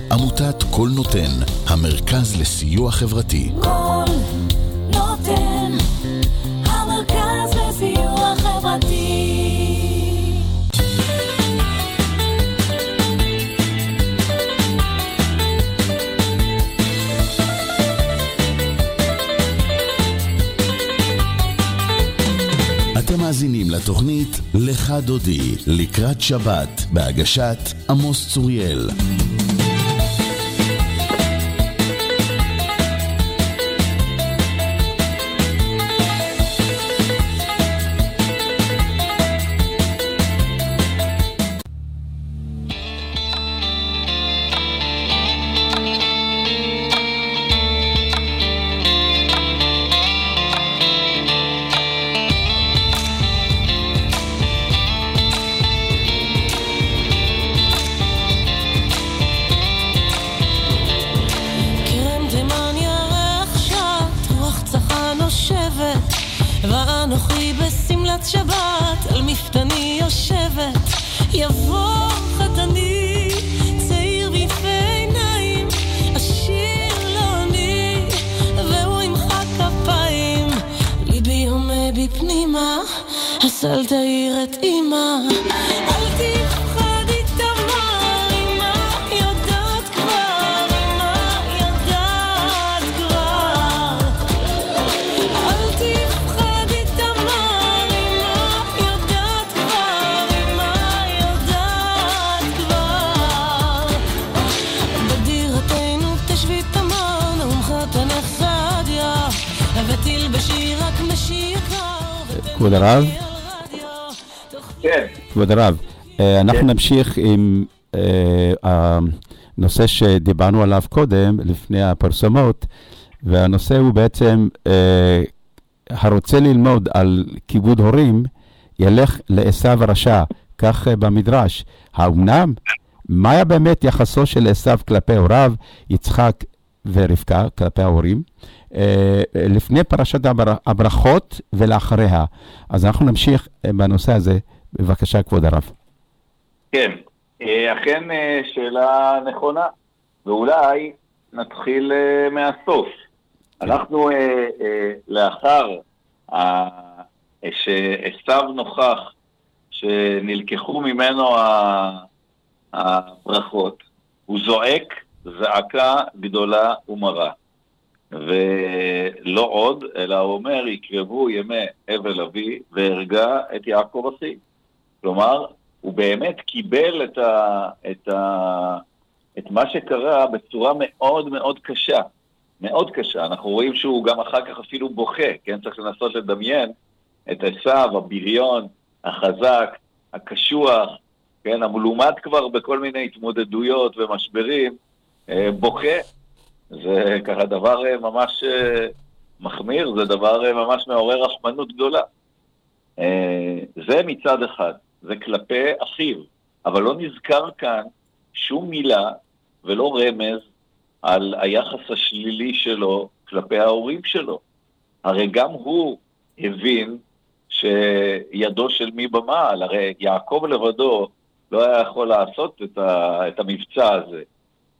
עמותת כל נותן, המרכז לסיוע חברתי. כל נותן, המרכז לסיוע חברתי. אתם מאזינים לתוכנית לך דודי, לקראת שבת, בהגשת עמוס צוריאל. כן, הרב, אה, אנחנו נמשיך עם אה, הנושא שדיברנו עליו קודם, לפני הפרסומות, והנושא הוא בעצם, אה, הרוצה ללמוד על כיבוד הורים, ילך לעשו הרשע, כך במדרש. האומנם? מה היה באמת יחסו של עשו כלפי הוריו, יצחק ורבקה, כלפי ההורים, לפני פרשת הבר- הברכות ולאחריה. אז אנחנו נמשיך בנושא הזה. בבקשה, כבוד הרב. כן. אה, אכן אה, שאלה נכונה, ואולי נתחיל אה, מהסוף. אנחנו אה, אה, לאחר שעשו נוכח שנלקחו ממנו הברכות, הוא זועק זעקה גדולה ומרה. ולא עוד, אלא הוא אומר, יקרבו ימי אבל אבי והרגה את יעקב אחי. כלומר, הוא באמת קיבל את, ה, את, ה, את מה שקרה בצורה מאוד מאוד קשה. מאוד קשה. אנחנו רואים שהוא גם אחר כך אפילו בוכה, כן? צריך לנסות לדמיין את עשיו, הבריון, החזק, הקשוח, כן? המלומד כבר בכל מיני התמודדויות ומשברים, אה, בוכה. זה ככה דבר אה, ממש אה, מחמיר, זה דבר ממש מעורר רחמנות גדולה. זה מצד אחד, זה כלפי אחיו, אבל לא נזכר כאן שום מילה ולא רמז על היחס השלילי שלו כלפי ההורים שלו. הרי גם הוא הבין שידו של מי במעל, הרי יעקב לבדו לא היה יכול לעשות את, ה, את המבצע הזה,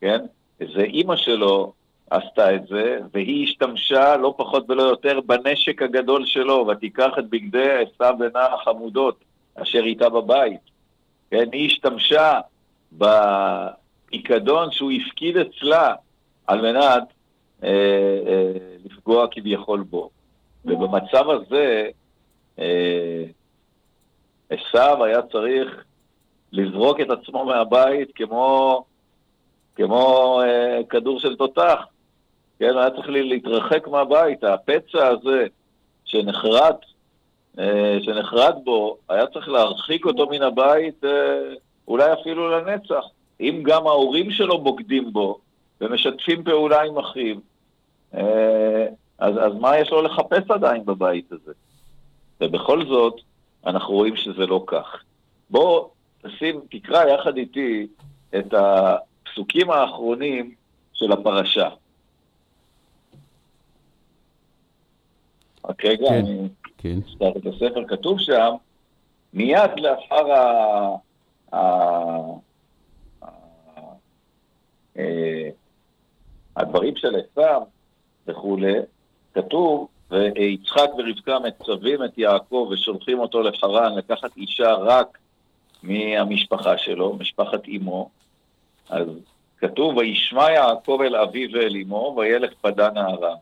כן? זה אימא שלו עשתה את זה, והיא השתמשה לא פחות ולא יותר בנשק הגדול שלו, ותיקח את בגדי עשו בנה החמודות אשר איתה בבית. כן, היא השתמשה בפיקדון שהוא הפקיד אצלה על מנת אה, אה, לפגוע כביכול בו. ובמצב הזה, אה, היה צריך לזרוק את עצמו מהבית כמו, כמו אה, כדור של תותח. כן, היה צריך להתרחק מהבית. הפצע הזה שנחרט שנחרד בו, היה צריך להרחיק אותו מן הבית אה, אולי אפילו לנצח. אם גם ההורים שלו בוגדים בו ומשתפים פעולה עם אחיו, אה, אז, אז מה יש לו לחפש עדיין בבית הזה? ובכל זאת, אנחנו רואים שזה לא כך. בוא תשים, תקרא יחד איתי את הפסוקים האחרונים של הפרשה. רק רגע, כן, אני כן. אפתח את הספר, כתוב שם, מיד לאחר. ה... אה, הדברים של עשיו וכולי, כתוב, ויצחק ורבקה מצווים את יעקב ושולחים אותו לחרן לקחת אישה רק מהמשפחה שלו, משפחת אמו, אז כתוב, וישמע יעקב אל אביו ואל אמו, וילך פדן הארם.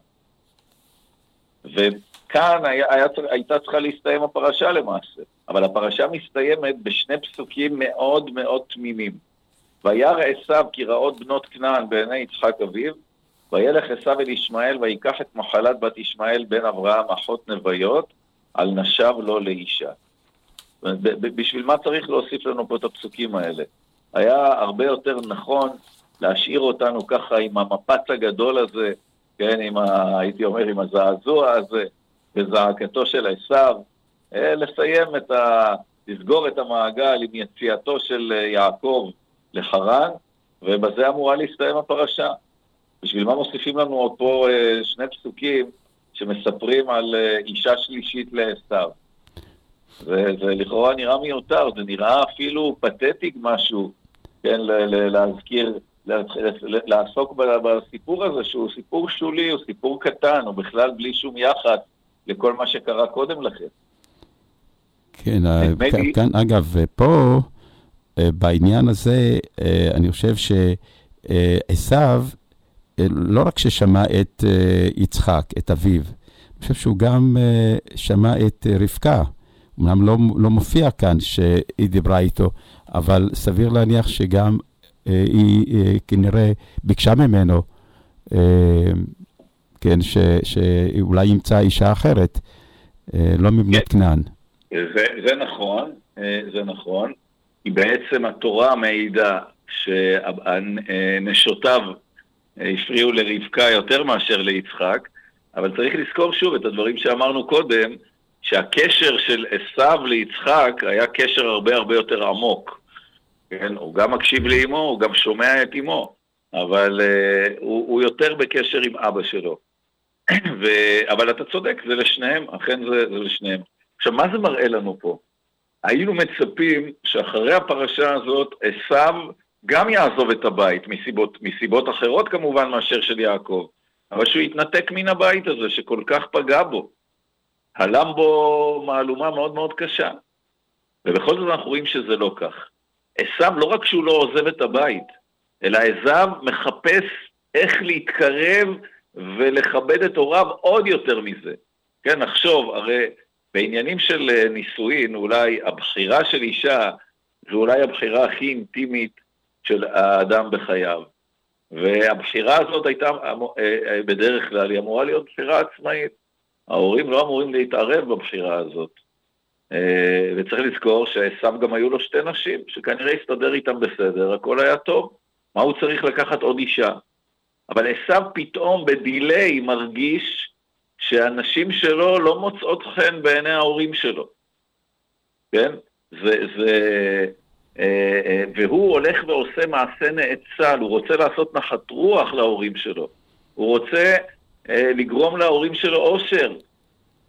וכאן היה, היה, הייתה צריכה להסתיים הפרשה למעשה, אבל הפרשה מסתיימת בשני פסוקים מאוד מאוד תמימים. וירא עשיו כי רעות בנות כנען בעיני יצחק אביו, וילך עשיו אל ישמעאל ויקח את מחלת בת ישמעאל בן אברהם אחות נוויות, על נשב לו לאישה. בשביל מה צריך להוסיף לנו פה את הפסוקים האלה? היה הרבה יותר נכון להשאיר אותנו ככה עם המפץ הגדול הזה, כן, עם ה, הייתי אומר, עם הזעזוע הזה, בזעקתו של עשיו, אה, לסיים את ה... לסגור את המעגל עם יציאתו של אה, יעקב לחרן, ובזה אמורה להסתיים הפרשה. בשביל מה מוסיפים לנו עוד פה אה, שני פסוקים שמספרים על אישה שלישית לעשיו? וזה לכאורה נראה מיותר, זה נראה אפילו פתטי משהו, כן, להזכיר לעסוק בסיפור הזה, שהוא סיפור שולי, הוא סיפור קטן, הוא בכלל בלי שום יחס לכל מה שקרה קודם לכן. כן, כאן, אגב, פה, אה, בעניין הזה, אה, אני חושב שעשו, אה, לא רק ששמע את יצחק, את אביו, אני חושב שהוא גם שמע את רבקה. אמנם לא, לא מופיע כאן שהיא דיברה איתו, אבל סביר להניח שגם היא אה, כנראה ביקשה ממנו, אה, כן, ש, שאולי ימצא אישה אחרת, לא מבנות כן. כנען. זה, זה נכון, זה נכון, כי בעצם התורה מעידה שנשותיו הפריעו לרבקה יותר מאשר ליצחק, אבל צריך לזכור שוב את הדברים שאמרנו קודם, שהקשר של עשו ליצחק היה קשר הרבה הרבה יותר עמוק. כן? הוא גם מקשיב לאמו, הוא גם שומע את אמו, אבל uh, הוא, הוא יותר בקשר עם אבא שלו. ו... אבל אתה צודק, זה לשניהם, אכן זה, זה לשניהם. עכשיו, מה זה מראה לנו פה? היינו מצפים שאחרי הפרשה הזאת, עשיו גם יעזוב את הבית, מסיבות, מסיבות אחרות כמובן מאשר של יעקב, אבל שהוא יתנתק מן הבית הזה שכל כך פגע בו. הלם בו מהלומה מאוד מאוד קשה. ובכל זאת אנחנו רואים שזה לא כך. עשיו לא רק שהוא לא עוזב את הבית, אלא עשיו מחפש איך להתקרב ולכבד את הוריו עוד יותר מזה. כן, נחשוב, הרי בעניינים של אה, נישואין, אולי הבחירה של אישה זו אולי הבחירה הכי אינטימית של האדם בחייו. והבחירה הזאת הייתה, אה, אה, בדרך כלל, היא אמורה להיות בחירה עצמאית. ההורים לא אמורים להתערב בבחירה הזאת. אה, וצריך לזכור שעשו גם היו לו שתי נשים, שכנראה הסתדר איתם בסדר, הכל היה טוב. מה הוא צריך לקחת עוד אישה? אבל עשו פתאום בדיליי מרגיש שהנשים שלו לא מוצאות חן בעיני ההורים שלו. כן? זה, זה, אה, אה, והוא הולך ועושה מעשה נאצל, הוא רוצה לעשות נחת רוח להורים שלו. הוא רוצה לגרום להורים שלו אושר.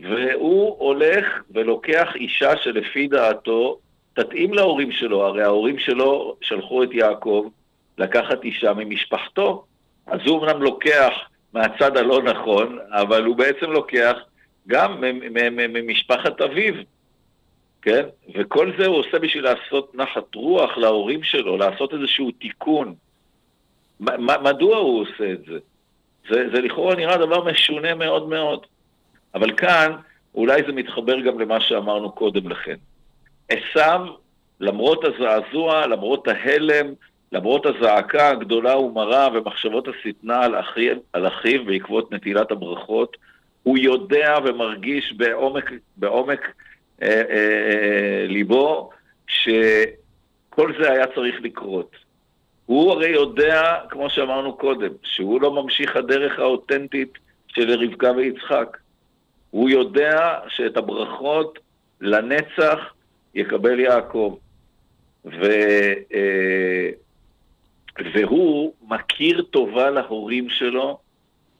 והוא הולך ולוקח אישה שלפי דעתו תתאים להורים שלו, הרי ההורים שלו שלחו את יעקב לקחת אישה ממשפחתו, אז הוא אמנם לוקח מהצד הלא נכון, אבל הוא בעצם לוקח גם ממשפחת אביו, כן? וכל זה הוא עושה בשביל לעשות נחת רוח להורים שלו, לעשות איזשהו תיקון. מדוע הוא עושה את זה? זה, זה לכאורה נראה דבר משונה מאוד מאוד. אבל כאן אולי זה מתחבר גם למה שאמרנו קודם לכן. עשיו, למרות הזעזוע, למרות ההלם, למרות הזעקה הגדולה ומרה ומחשבות השטנה על על אחיו בעקבות נטילת הברכות, הוא יודע ומרגיש בעומק, בעומק אה, אה, אה, ליבו שכל זה היה צריך לקרות. הוא הרי יודע, כמו שאמרנו קודם, שהוא לא ממשיך הדרך האותנטית של רבקה ויצחק. הוא יודע שאת הברכות לנצח יקבל יעקב. ו, אה, והוא מכיר טובה להורים שלו,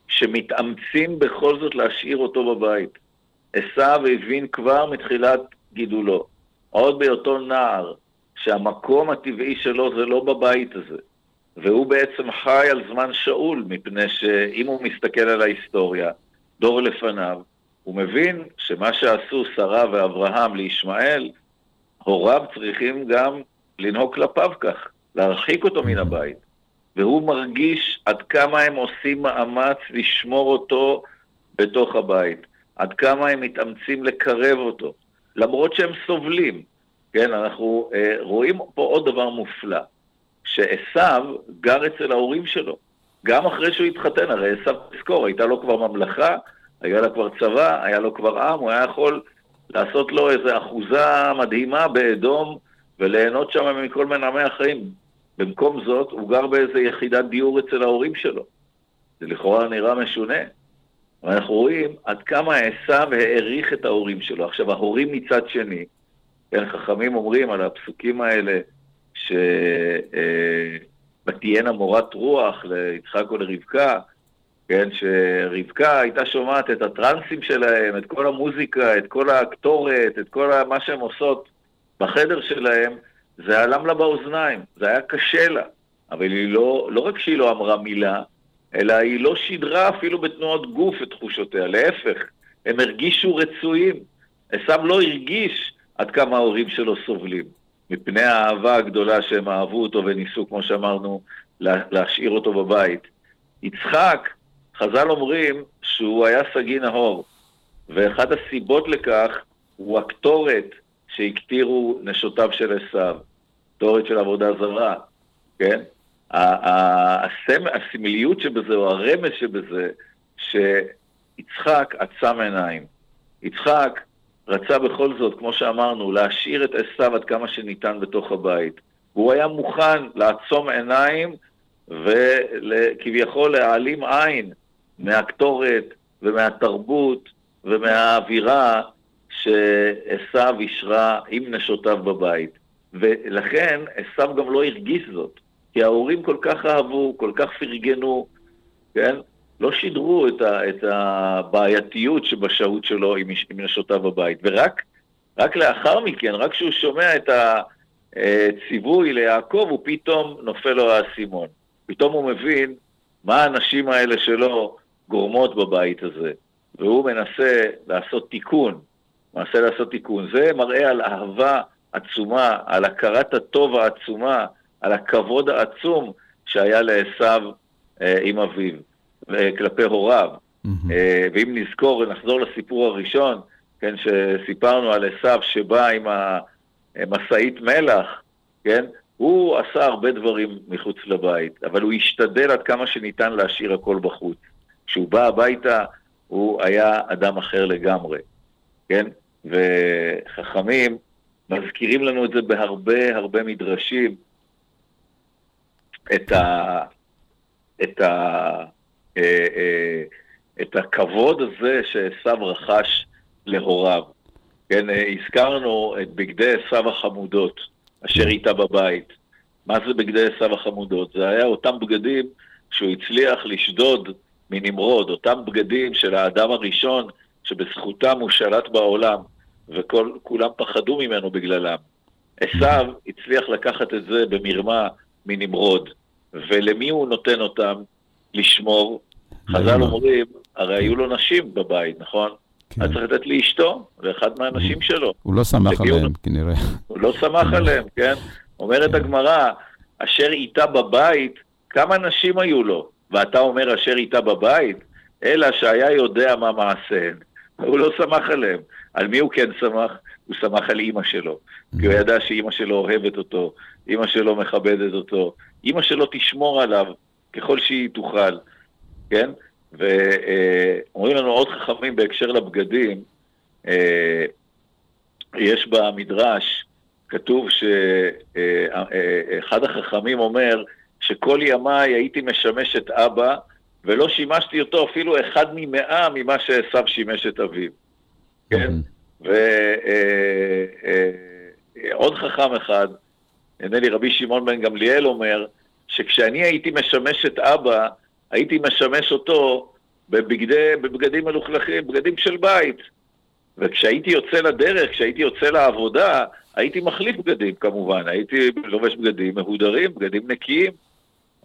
שמתאמצים בכל זאת להשאיר אותו בבית. עשו הבין כבר מתחילת גידולו, עוד בהיותו נער, שהמקום הטבעי שלו זה לא בבית הזה. והוא בעצם חי על זמן שאול, מפני שאם הוא מסתכל על ההיסטוריה, דור לפניו, הוא מבין שמה שעשו שרה ואברהם לישמעאל, הוריו צריכים גם לנהוג כלפיו כך, להרחיק אותו מן הבית. והוא מרגיש עד כמה הם עושים מאמץ לשמור אותו בתוך הבית, עד כמה הם מתאמצים לקרב אותו, למרות שהם סובלים. כן, אנחנו אה, רואים פה עוד דבר מופלא, שעשו גר אצל ההורים שלו, גם אחרי שהוא התחתן, הרי עשו, תזכור, הייתה לו כבר ממלכה, היה לה כבר צבא, היה לו כבר עם, הוא היה יכול לעשות לו איזו אחוזה מדהימה באדום וליהנות שם מכל מנעמי החיים. במקום זאת, הוא גר באיזו יחידת דיור אצל ההורים שלו. זה לכאורה נראה משונה. ואנחנו רואים עד כמה עשו העריך את ההורים שלו. עכשיו, ההורים מצד שני, כן, חכמים אומרים על הפסוקים האלה, שבתהיינה מורת רוח ליצחק או לרבקה, כן, שרבקה הייתה שומעת את הטרנסים שלהם, את כל המוזיקה, את כל הקטורת, את כל מה שהן עושות בחדר שלהם, זה עלם לה באוזניים, זה היה קשה לה. אבל היא לא, לא רק שהיא לא אמרה מילה, אלא היא לא שידרה אפילו בתנועות גוף את תחושותיה, להפך, הם הרגישו רצויים. עשו לא הרגיש עד כמה ההורים שלו סובלים, מפני האהבה הגדולה שהם אהבו אותו וניסו, כמו שאמרנו, להשאיר אותו בבית. יצחק, חז"ל אומרים שהוא היה סגי נהור, ואחת הסיבות לכך הוא הקטורת שהקטירו נשותיו של עשיו, קטורת של עבודה זרה, כן? הסמ... הסמליות שבזה, או הרמז שבזה, שיצחק עצם עיניים. יצחק רצה בכל זאת, כמו שאמרנו, להשאיר את עשיו עד כמה שניתן בתוך הבית. והוא היה מוכן לעצום עיניים וכביכול להעלים עין מהקטורת ומהתרבות ומהאווירה שעשו אישרה עם נשותיו בבית. ולכן עשו גם לא הרגיש זאת, כי ההורים כל כך אהבו, כל כך פרגנו, כן? לא שידרו את, ה, את הבעייתיות שבשהות שלו עם, עם נשותיו בבית. ורק רק לאחר מכן, רק כשהוא שומע את הציווי ליעקב, הוא פתאום נופל לו האסימון. פתאום הוא מבין מה הנשים האלה שלו גורמות בבית הזה. והוא מנסה לעשות תיקון, מנסה לעשות תיקון. זה מראה על אהבה עצומה, על הכרת הטוב העצומה, על הכבוד העצום שהיה לעשו אה, עם אביו, וכלפי הוריו. Mm-hmm. אה, ואם נזכור ונחזור לסיפור הראשון, כן, שסיפרנו על עשו שבא עם המשאית מלח, כן, הוא עשה הרבה דברים מחוץ לבית, אבל הוא השתדל עד כמה שניתן להשאיר הכל בחוץ. כשהוא בא הביתה, הוא היה אדם אחר לגמרי, כן? וחכמים מזכירים לנו את זה בהרבה הרבה מדרשים, את, ה, את, ה, אה, אה, את הכבוד הזה שעשו רכש להוריו. כן, הזכרנו את בגדי עשו החמודות, אשר איתה בבית. מה זה בגדי עשו החמודות? זה היה אותם בגדים שהוא הצליח לשדוד מנמרוד, אותם בגדים של האדם הראשון שבזכותם הוא שלט בעולם, וכולם פחדו ממנו בגללם. עשיו הצליח לקחת את זה במרמה מנמרוד, ולמי הוא נותן אותם לשמור? חז"ל אומרים, הרי היו לו נשים בבית, נכון? כן. היה צריך לתת לאשתו, לאחד מהנשים שלו. הוא לא שמח עליהם, כנראה. הוא לא שמח עליהם, כן? אומרת הגמרא, אשר איתה בבית, כמה נשים היו לו? ואתה אומר אשר איתה בבית? אלא שהיה יודע מה מעשיהן. הוא לא שמח עליהם. על מי הוא כן שמח? הוא שמח על אימא שלו. כי הוא ידע שאימא שלו אוהבת אותו, אימא שלו מכבדת אותו, אימא שלו תשמור עליו ככל שהיא תוכל, כן? ואומרים לנו עוד חכמים בהקשר לבגדים, אה, יש במדרש, כתוב שאחד החכמים אומר שכל ימיי הייתי משמש את אבא ולא שימשתי אותו אפילו אחד ממאה ממה שעשו שימש את אביו. כן? ועוד אה, אה, חכם אחד, נדמה לי רבי שמעון בן גמליאל אומר, שכשאני הייתי משמש את אבא, הייתי משמש אותו בבגדי, בבגדים מלוכלכים, בגדים של בית. וכשהייתי יוצא לדרך, כשהייתי יוצא לעבודה, הייתי מחליף בגדים כמובן, הייתי לובש בגדים מהודרים, בגדים נקיים.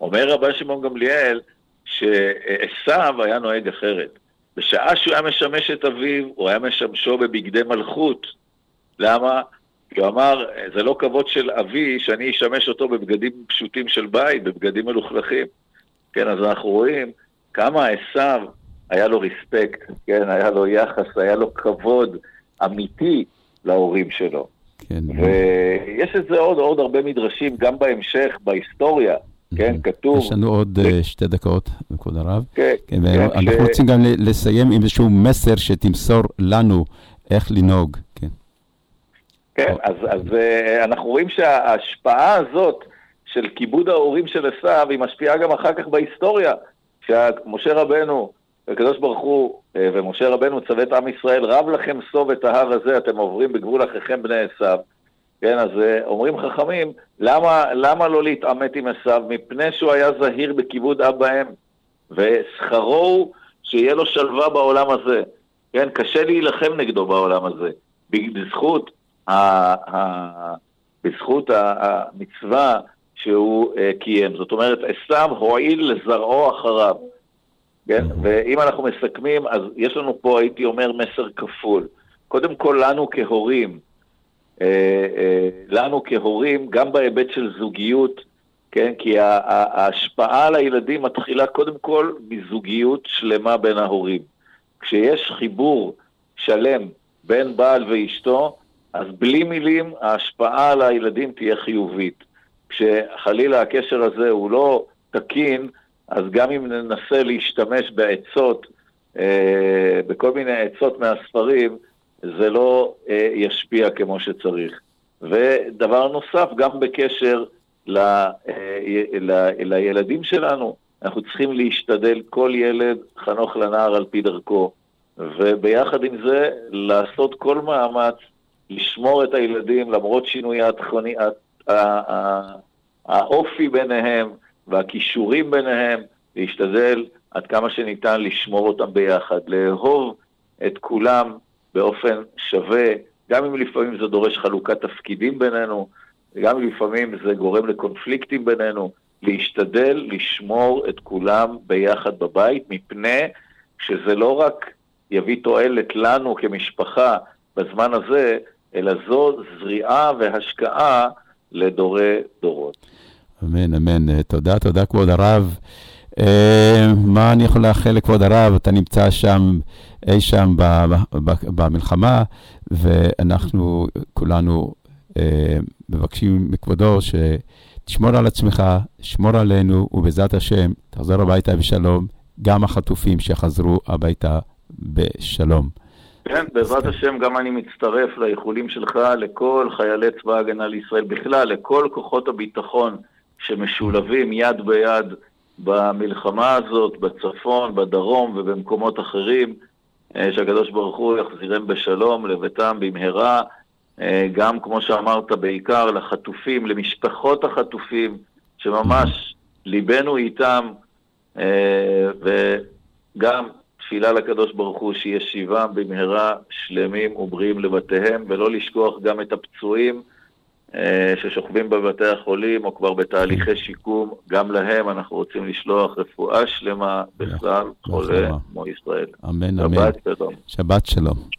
אומר רבי שמעון גמליאל שעשו היה נוהג אחרת. בשעה שהוא היה משמש את אביו, הוא היה משמשו בבגדי מלכות. למה? כי הוא אמר, זה לא כבוד של אבי שאני אשמש אותו בבגדים פשוטים של בית, בבגדים מלוכלכים. כן, אז אנחנו רואים כמה עשיו היה לו ריספקט, כן, היה לו יחס, היה לו כבוד אמיתי להורים שלו. כן. ויש את זה עוד, עוד הרבה מדרשים, גם בהמשך, בהיסטוריה. כן, כתוב. יש לנו עוד uh, שתי דקות, כבוד הרב. כן. כן, כן אנחנו. רוצים גם לסיים עם איזשהו מסר שתמסור לנו איך לנהוג, כן. כן, אז, אז uh, אנחנו רואים שההשפעה הזאת של כיבוד ההורים של עשיו, היא משפיעה גם אחר כך בהיסטוריה. כשמשה רבנו, הקדוש ברוך הוא אה, ומשה רבנו צווה את עם ישראל, רב לכם סוב את ההר הזה, אתם עוברים בגבול אחיכם בני עשיו. כן, אז אה, אומרים חכמים, למה, למה לא להתעמת עם עשיו? מפני שהוא היה זהיר בכיבוד אב בהם, ושכרו הוא שיהיה לו שלווה בעולם הזה. כן, קשה להילחם נגדו בעולם הזה. בזכות, ה, ה, בזכות המצווה שהוא uh, קיים. זאת אומרת, עשיו הועיל לזרעו אחריו. כן? ואם אנחנו מסכמים, אז יש לנו פה, הייתי אומר, מסר כפול. קודם כל, לנו כהורים, לנו כהורים, גם בהיבט של זוגיות, כן? כי ההשפעה על הילדים מתחילה קודם כל מזוגיות שלמה בין ההורים. כשיש חיבור שלם בין בעל ואשתו, אז בלי מילים ההשפעה על הילדים תהיה חיובית. כשחלילה הקשר הזה הוא לא תקין, אז גם אם ננסה להשתמש בעצות, אה, בכל מיני עצות מהספרים, זה לא אה, ישפיע כמו שצריך. ודבר נוסף, גם בקשר ל, אה, ל, לילדים שלנו, אנחנו צריכים להשתדל כל ילד חנוך לנער על פי דרכו, וביחד עם זה לעשות כל מאמץ לשמור את הילדים למרות שינוי התכוני, האופי ביניהם והכישורים ביניהם, להשתדל עד כמה שניתן לשמור אותם ביחד, לאהוב את כולם באופן שווה, גם אם לפעמים זה דורש חלוקת תפקידים בינינו, וגם אם לפעמים זה גורם לקונפליקטים בינינו, להשתדל לשמור את כולם ביחד בבית, מפני שזה לא רק יביא תועלת לנו כמשפחה בזמן הזה, אלא זו זריעה והשקעה לדורי דורות. אמן, אמן. תודה, תודה כבוד הרב. אה, מה אני יכול לאחל לכבוד הרב? אתה נמצא שם, אי שם במלחמה, ואנחנו כולנו אה, מבקשים מכבודו שתשמור על עצמך, שמור עלינו, ובעזרת השם, תחזור הביתה בשלום, גם החטופים שחזרו הביתה בשלום. כן, בעזרת השם גם אני מצטרף לאיחולים שלך לכל חיילי צבא ההגנה לישראל, בכלל, לכל כוחות הביטחון שמשולבים יד ביד במלחמה הזאת, בצפון, בדרום ובמקומות אחרים, אה, שהקדוש ברוך הוא יחזירם בשלום לביתם במהרה, אה, גם כמו שאמרת, בעיקר לחטופים, למשפחות החטופים, שממש ליבנו איתם, אה, וגם תפילה לקדוש ברוך הוא שישיבם במהרה שלמים ובריאים לבתיהם, ולא לשכוח גם את הפצועים. אה, ששוכבים בבתי החולים או כבר בתהליכי שיקום, גם להם אנחנו רוצים לשלוח רפואה שלמה בכלל חולה כמו ישראל. אמן, אמן. שבת שלום. שבת שלום.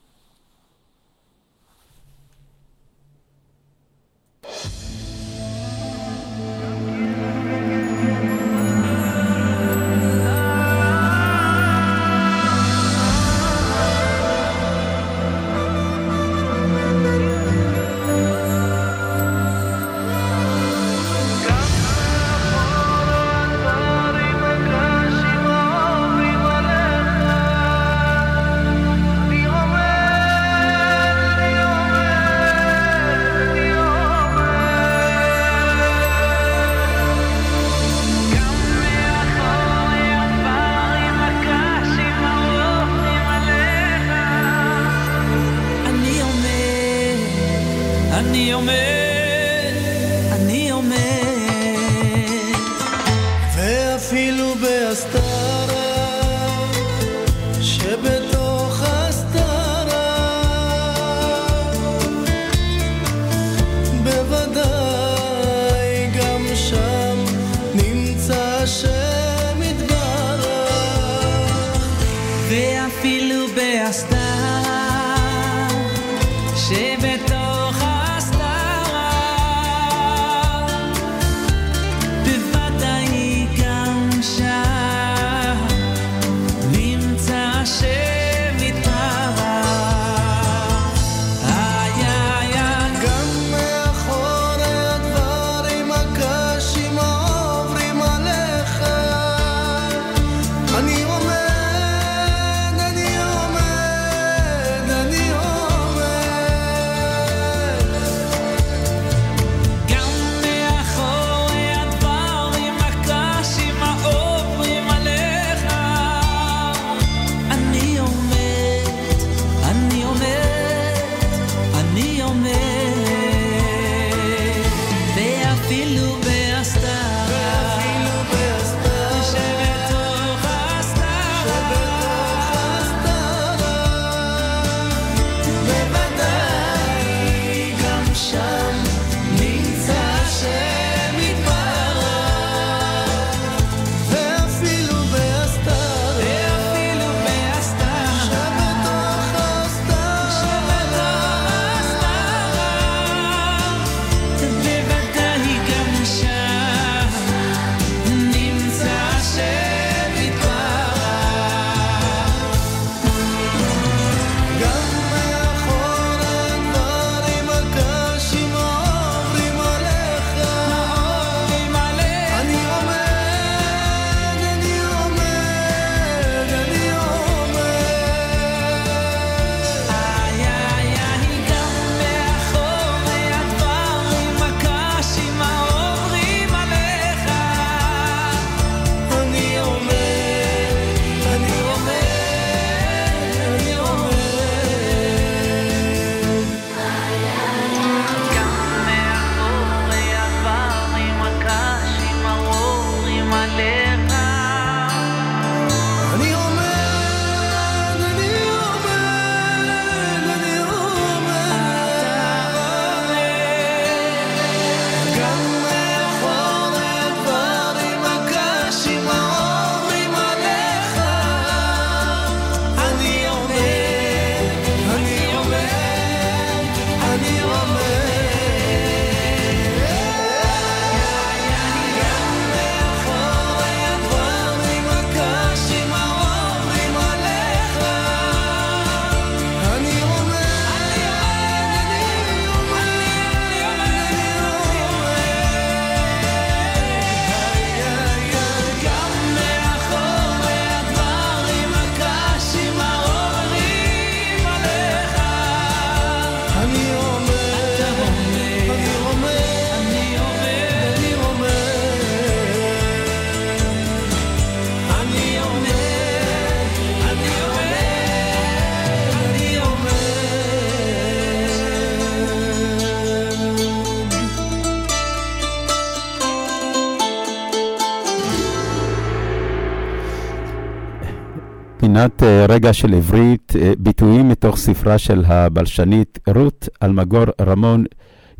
פינת אה, רגע של עברית, אה, ביטויים מתוך ספרה של הבלשנית רות אלמגור רמון,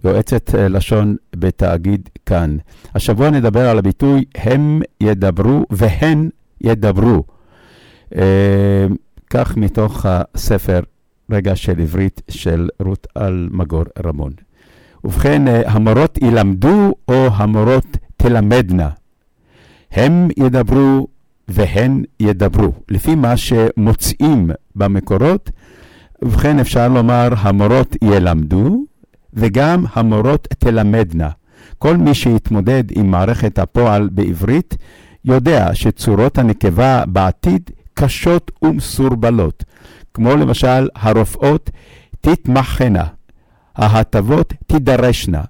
יועצת אה, לשון בתאגיד כאן. השבוע נדבר על הביטוי הם ידברו והן ידברו. כך מתוך הספר רגע של עברית של רות אלמגור רמון. ובכן, המורות ילמדו או המורות תלמדנה. הם ידברו והן ידברו. לפי מה שמוצאים במקורות, ובכן אפשר לומר המורות ילמדו, וגם המורות תלמדנה. כל מי שיתמודד עם מערכת הפועל בעברית, יודע שצורות הנקבה בעתיד קשות ומסורבלות, כמו למשל הרופאות תתמחנה, ההטבות תידרשנה,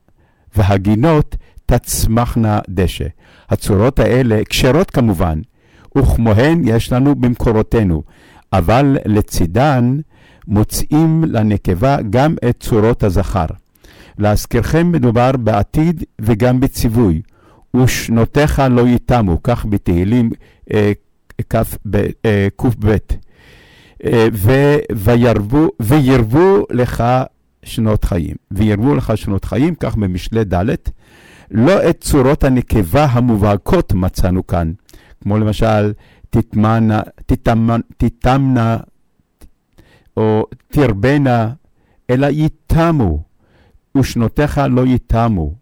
והגינות תצמחנה דשא. הצורות האלה כשרות כמובן, וכמוהן יש לנו במקורותינו, אבל לצידן מוצאים לנקבה גם את צורות הזכר. להזכירכם, מדובר בעתיד וגם בציווי, ושנותיך לא ייתמו, כך בתהילים אה, קב. אה, אה, וירבו, וירבו לך שנות חיים, וירבו לך שנות חיים, כך במשלי ד', לא את צורות הנקבה המובהקות מצאנו כאן, כמו למשל תטמנה, תטמנה, תטמנה או תרבנה, אלא ייתמו, ושנותיך לא ייתמו.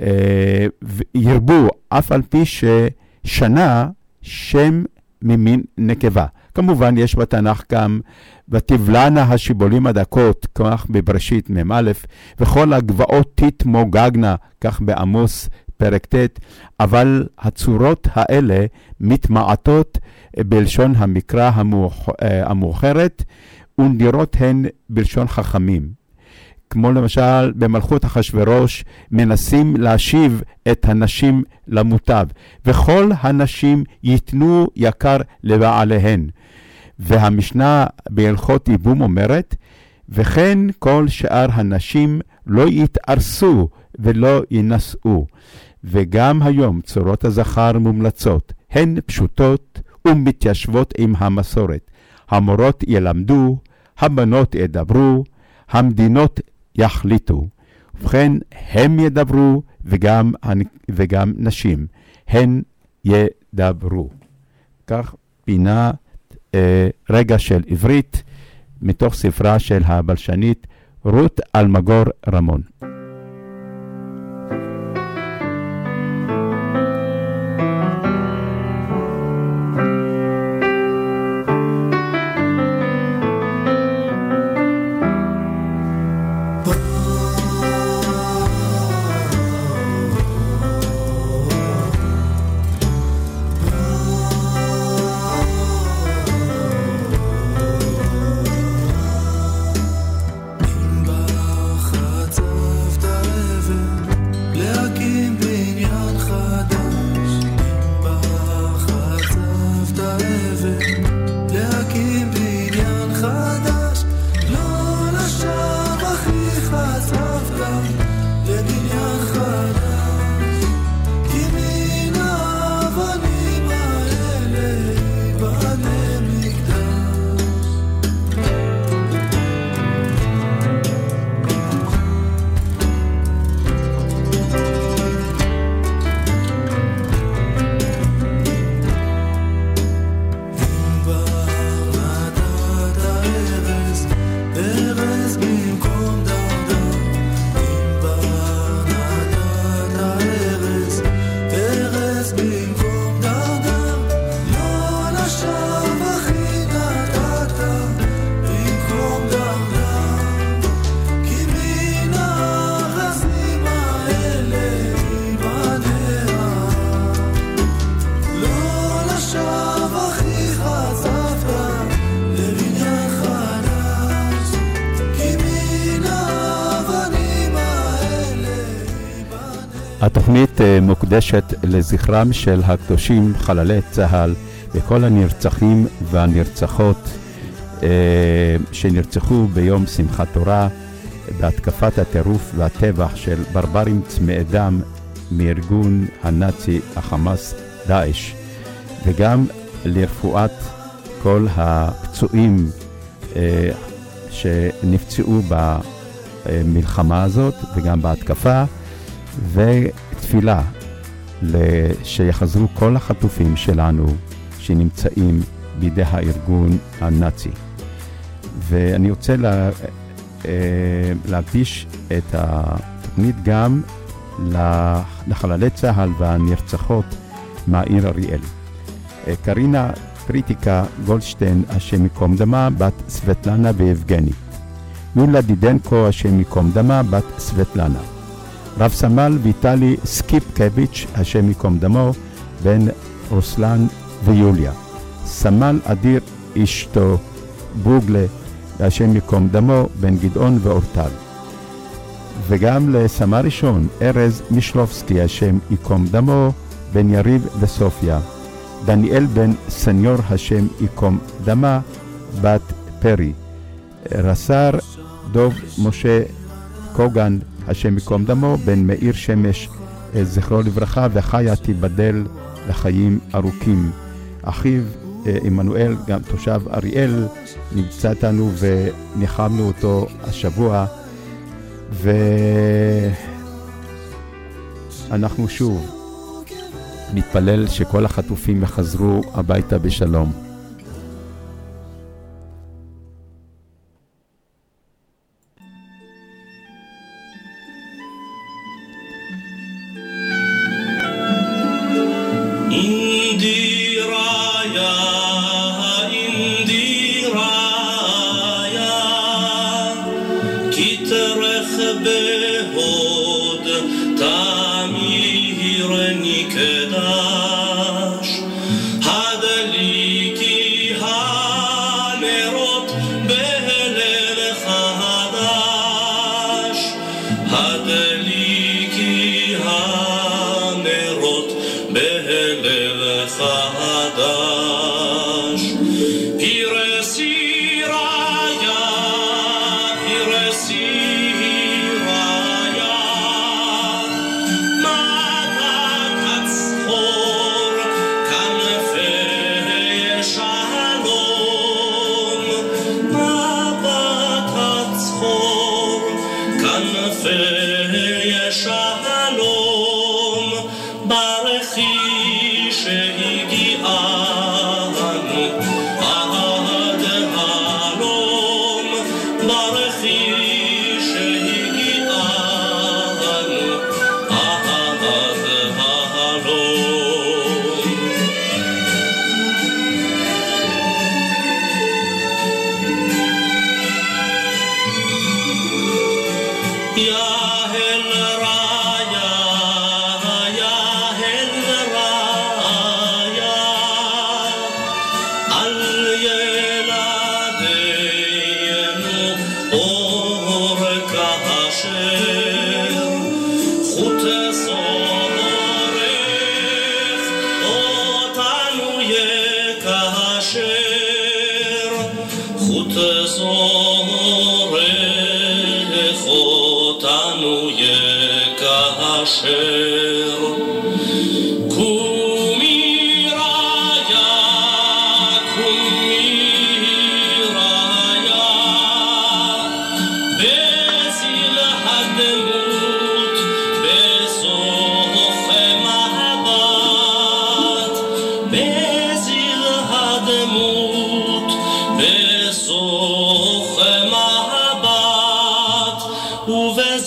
אה, ירבו, אף על פי ששנה שם ממין נקבה. כמובן, יש בתנ"ך גם, ותבלענה השיבולים הדקות, כך בבראשית מ"א, וכל הגבעות תתמוגגנה, כך בעמוס פרק ט', אבל הצורות האלה מתמעטות בלשון המקרא המאוח, אה, המאוחרת, ונדירות הן בלשון חכמים. כמו למשל במלכות אחשורוש, מנסים להשיב את הנשים למוטב, וכל הנשים ייתנו יקר לבעליהן. והמשנה בהלכות ייבום אומרת, וכן כל שאר הנשים לא יתארסו ולא יינשאו. וגם היום צורות הזכר מומלצות, הן פשוטות ומתיישבות עם המסורת. המורות ילמדו, הבנות ידברו, המדינות יחליטו. ובכן, הם ידברו וגם, וגם נשים, הן ידברו. כך פינה אה, רגע של עברית מתוך ספרה של הבלשנית רות אלמגור רמון. מוקדשת לזכרם של הקדושים חללי צה"ל וכל הנרצחים והנרצחות אה, שנרצחו ביום שמחת תורה בהתקפת הטירוף והטבח של ברברים צמאי דם מארגון הנאצי החמאס דאעש. וגם לרפואת כל הפצועים אה, שנפצעו במלחמה הזאת וגם בהתקפה ותפילה שיחזרו כל החטופים שלנו שנמצאים בידי הארגון הנאצי. ואני רוצה לה, אה, להקדיש את התוכנית גם לחללי צה"ל והנרצחות מהעיר אריאל. אה, קרינה פריטיקה גולדשטיין, השם ייקום דמה, בת סבטלנה ויבגני. יולה דידנקו, השם ייקום דמה, בת סבטלנה. רב סמל ויטלי סקיפקביץ', השם ייקום דמו, בן רוסלן ויוליה. סמל אדיר אשתו בוגלה, השם ייקום דמו, בן גדעון ואורטל. וגם לסמל ראשון, ארז מישלובסקי, השם ייקום דמו, בן יריב וסופיה. דניאל בן סניור, השם ייקום דמה, בת פרי. רס"ר דוב משה קוגן, השם ייקום דמו, בן מאיר שמש, אה, זכרו לברכה, וחיה תיבדל לחיים ארוכים. אחיו אה, עמנואל, גם תושב אריאל, נמצא איתנו וניחמנו אותו השבוע, ואנחנו שוב נתפלל שכל החטופים יחזרו הביתה בשלום.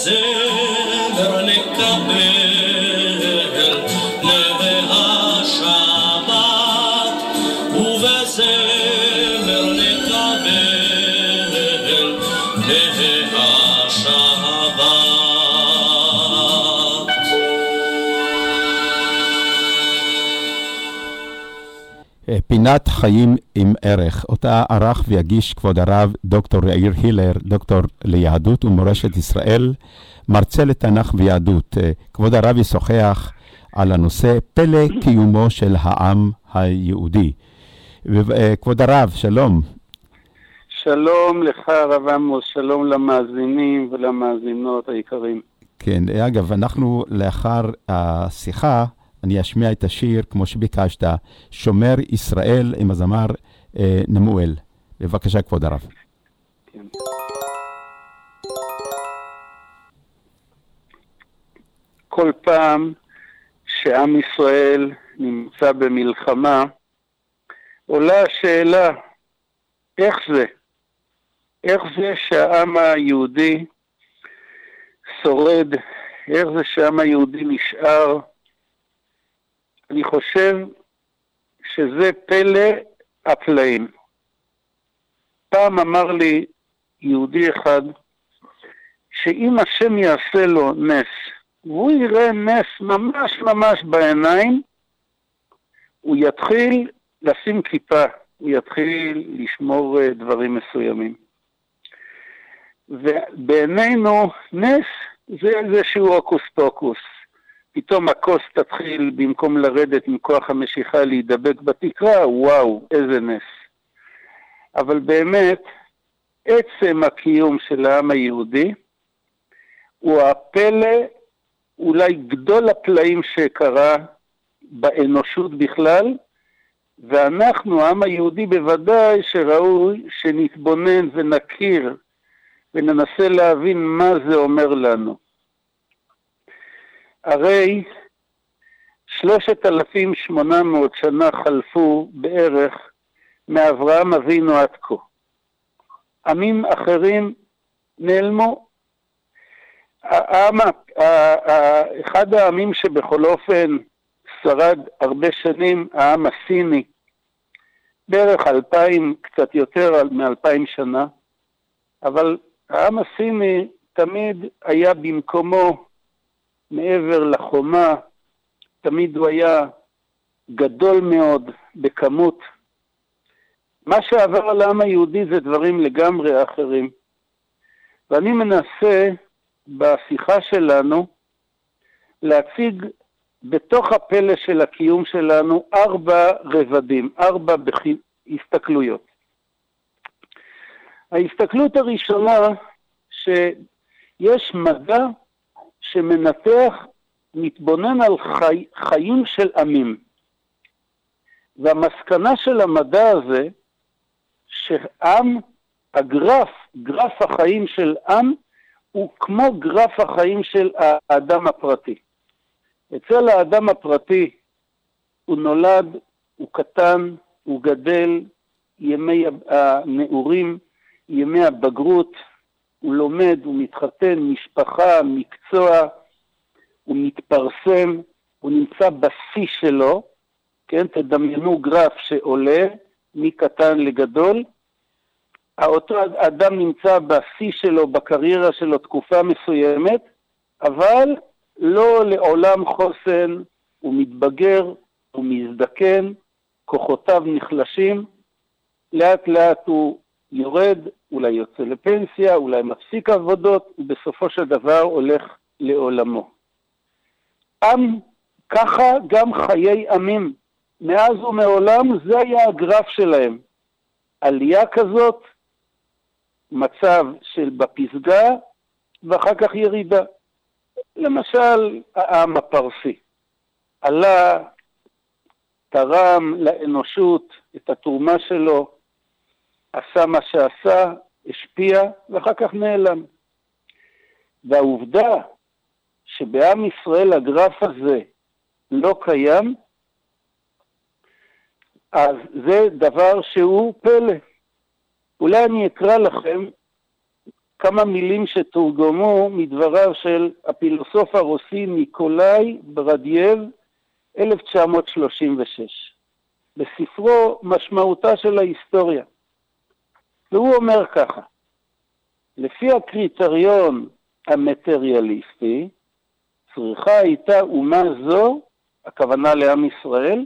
say פינת חיים עם ערך, אותה ערך ויגיש כבוד הרב דוקטור יאיר הילר, דוקטור ליהדות ומורשת ישראל, מרצה לתנ"ך ויהדות. אה, כבוד הרב ישוחח על הנושא פלא קיומו של העם היהודי. אה, כבוד הרב, שלום. שלום לך, הרב עמוס, שלום למאזינים ולמאזינות היקרים. כן, אגב, אנחנו לאחר השיחה, אני אשמיע את השיר כמו שביקשת, שומר ישראל עם הזמר אה, נמואל. בבקשה, כבוד הרב. כל פעם שעם ישראל נמצא במלחמה, עולה השאלה, איך זה? איך זה שהעם היהודי שורד? איך זה שהעם היהודי נשאר? אני חושב שזה פלא הפלאים. פעם אמר לי יהודי אחד, שאם השם יעשה לו נס, והוא יראה נס ממש ממש בעיניים, הוא יתחיל לשים כיפה, הוא יתחיל לשמור אה, דברים מסוימים. ובעינינו נס זה איזשהו הוקוס פוקוס. פתאום הכוס תתחיל, במקום לרדת עם כוח המשיכה להידבק בתקרה, וואו, איזה נס. אבל באמת, עצם הקיום של העם היהודי הוא הפלא, אולי גדול הפלאים שקרה באנושות בכלל, ואנחנו, העם היהודי בוודאי, שראוי שנתבונן ונכיר וננסה להבין מה זה אומר לנו. הרי 3,800 שנה חלפו בערך מאברהם אבינו עד כה. עמים אחרים נעלמו. העם, אחד העמים שבכל אופן שרד הרבה שנים, העם הסיני, בערך אלפיים, קצת יותר מאלפיים שנה, אבל העם הסיני תמיד היה במקומו מעבר לחומה, תמיד הוא היה גדול מאוד בכמות. מה שעבר על העם היהודי זה דברים לגמרי אחרים. ואני מנסה בשיחה שלנו להציג בתוך הפלא של הקיום שלנו ארבע רבדים, ארבע הסתכלויות. ההסתכלות הראשונה, שיש מדע שמנתח, מתבונן על חי, חיים של עמים. והמסקנה של המדע הזה, שעם, הגרף, גרף החיים של עם, הוא כמו גרף החיים של האדם הפרטי. אצל האדם הפרטי הוא נולד, הוא קטן, הוא גדל, ימי הנעורים, ימי הבגרות, הוא לומד, הוא מתחתן, משפחה, מקצוע, הוא מתפרסם, הוא נמצא בשיא שלו, כן, תדמיינו גרף שעולה מקטן לגדול, אותו אדם נמצא בשיא שלו, בקריירה שלו, תקופה מסוימת, אבל לא לעולם חוסן, הוא מתבגר, הוא מזדקן, כוחותיו נחלשים, לאט לאט הוא יורד, אולי יוצא לפנסיה, אולי מפסיק עבודות, ובסופו של דבר הולך לעולמו. עם, ככה גם חיי עמים. מאז ומעולם זה היה הגרף שלהם. עלייה כזאת, מצב של בפסגה, ואחר כך ירידה. למשל, העם הפרסי עלה, תרם לאנושות את התרומה שלו, עשה מה שעשה, השפיע, ואחר כך נעלם. והעובדה שבעם ישראל הגרף הזה לא קיים, אז זה דבר שהוא פלא. אולי אני אקרא לכם כמה מילים שתורגמו מדבריו של הפילוסוף הרוסי ניקולאי ברדייב, 1936, בספרו משמעותה של ההיסטוריה. והוא אומר ככה, לפי הקריטריון המטריאליסטי, צריכה הייתה אומה זו, הכוונה לעם ישראל,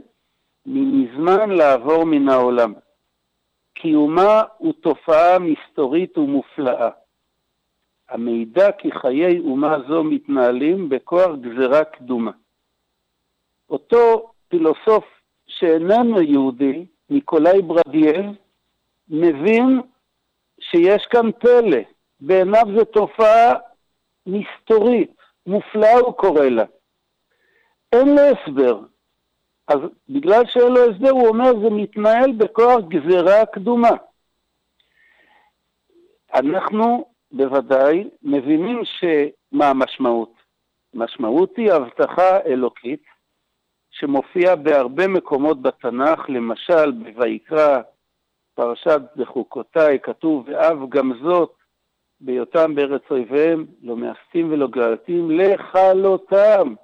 מזמן לעבור מן העולם. קיומה הוא תופעה מסתורית ומופלאה. המעידה כי חיי אומה זו מתנהלים בכוח גזרה קדומה. אותו פילוסוף שאיננו יהודי, ניקולאי ברדייב, מבין שיש כאן פלא. בעיניו זו תופעה מסתורית, מופלאה הוא קורא לה. אין לו הסבר. אז בגלל שאין לו הסבר, הוא אומר, זה מתנהל בכוח גזרה קדומה. אנחנו בוודאי מבינים שמה המשמעות. המשמעות היא הבטחה אלוקית שמופיעה בהרבה מקומות בתנ"ך, למשל בויקרא, פרשת בחוקותיי, כתוב, ואב גם זאת, בהיותם בארץ אויביהם, לא מאסתים ולא גללתים, לכלותם.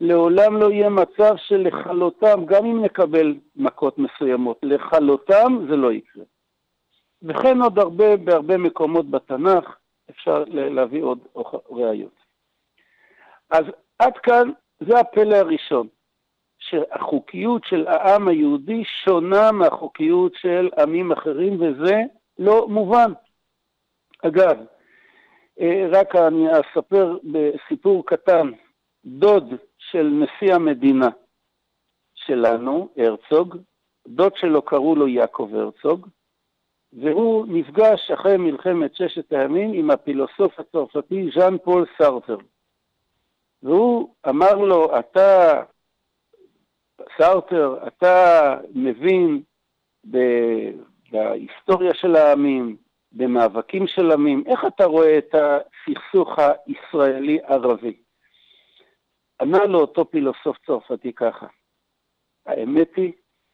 לעולם לא יהיה מצב של לכלותם, גם אם נקבל מכות מסוימות. לכלותם זה לא יקרה. וכן עוד הרבה, בהרבה מקומות בתנ"ך אפשר להביא עוד ראיות. אז עד כאן זה הפלא הראשון, שהחוקיות של העם היהודי שונה מהחוקיות של עמים אחרים, וזה לא מובן. אגב, אה, רק אני אספר בסיפור קטן, דוד של נשיא המדינה שלנו, הרצוג, דוד שלו קראו לו יעקב הרצוג, והוא נפגש אחרי מלחמת ששת הימים עם הפילוסוף הצרפתי ז'אן פול סארטר. והוא אמר לו, אתה, סארטר, אתה מבין ב- בהיסטוריה של העמים, במאבקים של עמים, איך אתה רואה את הסכסוך הישראלי-ערבי? ענה לו אותו פילוסוף צרפתי ככה, האמת היא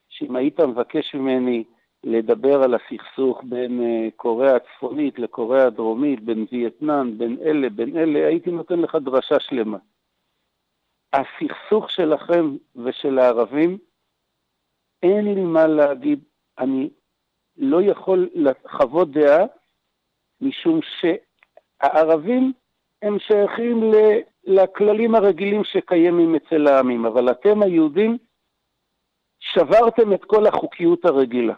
שאם היית מבקש ממני לדבר על הסכסוך בין אה, קוריאה הצפונית לקוריאה הדרומית, בין וייטנאם, בין אלה, בין אלה, הייתי נותן לך דרשה שלמה. הסכסוך שלכם ושל הערבים, אין לי מה להגיד, אני לא יכול לחוות דעה, משום שהערבים הם שייכים ל- לכללים הרגילים שקיימים אצל העמים, אבל אתם היהודים שברתם את כל החוקיות הרגילה.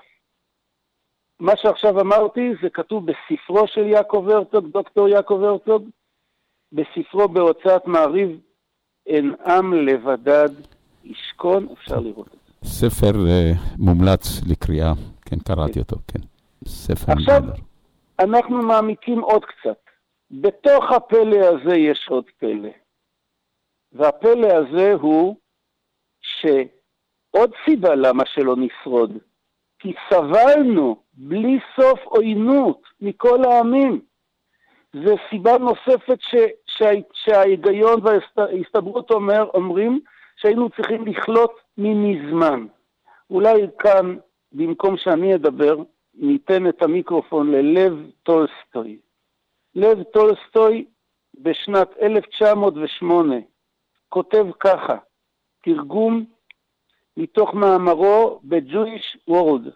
מה שעכשיו אמרתי זה כתוב בספרו של יעקב הרצוג, דוקטור יעקב הרצוג, בספרו בהוצאת מעריב, אין עם לבדד ישכון, אפשר לראות את זה. ספר אה, מומלץ לקריאה, כן, קראתי אותו, כן. ספר עכשיו, נהדר. אנחנו מעמיקים עוד קצת. בתוך הפלא הזה יש עוד פלא. והפלא הזה הוא שעוד סיבה למה שלא נשרוד, כי סבלנו בלי סוף עוינות מכל העמים. זו סיבה נוספת ש, שה, שההיגיון וההסתברות אומר, אומרים שהיינו צריכים לכלות ממזמן. אולי כאן, במקום שאני אדבר, ניתן את המיקרופון ללב טולסטוי. לב טולסטוי בשנת 1908 כותב ככה, תרגום מתוך מאמרו ב-Jewish World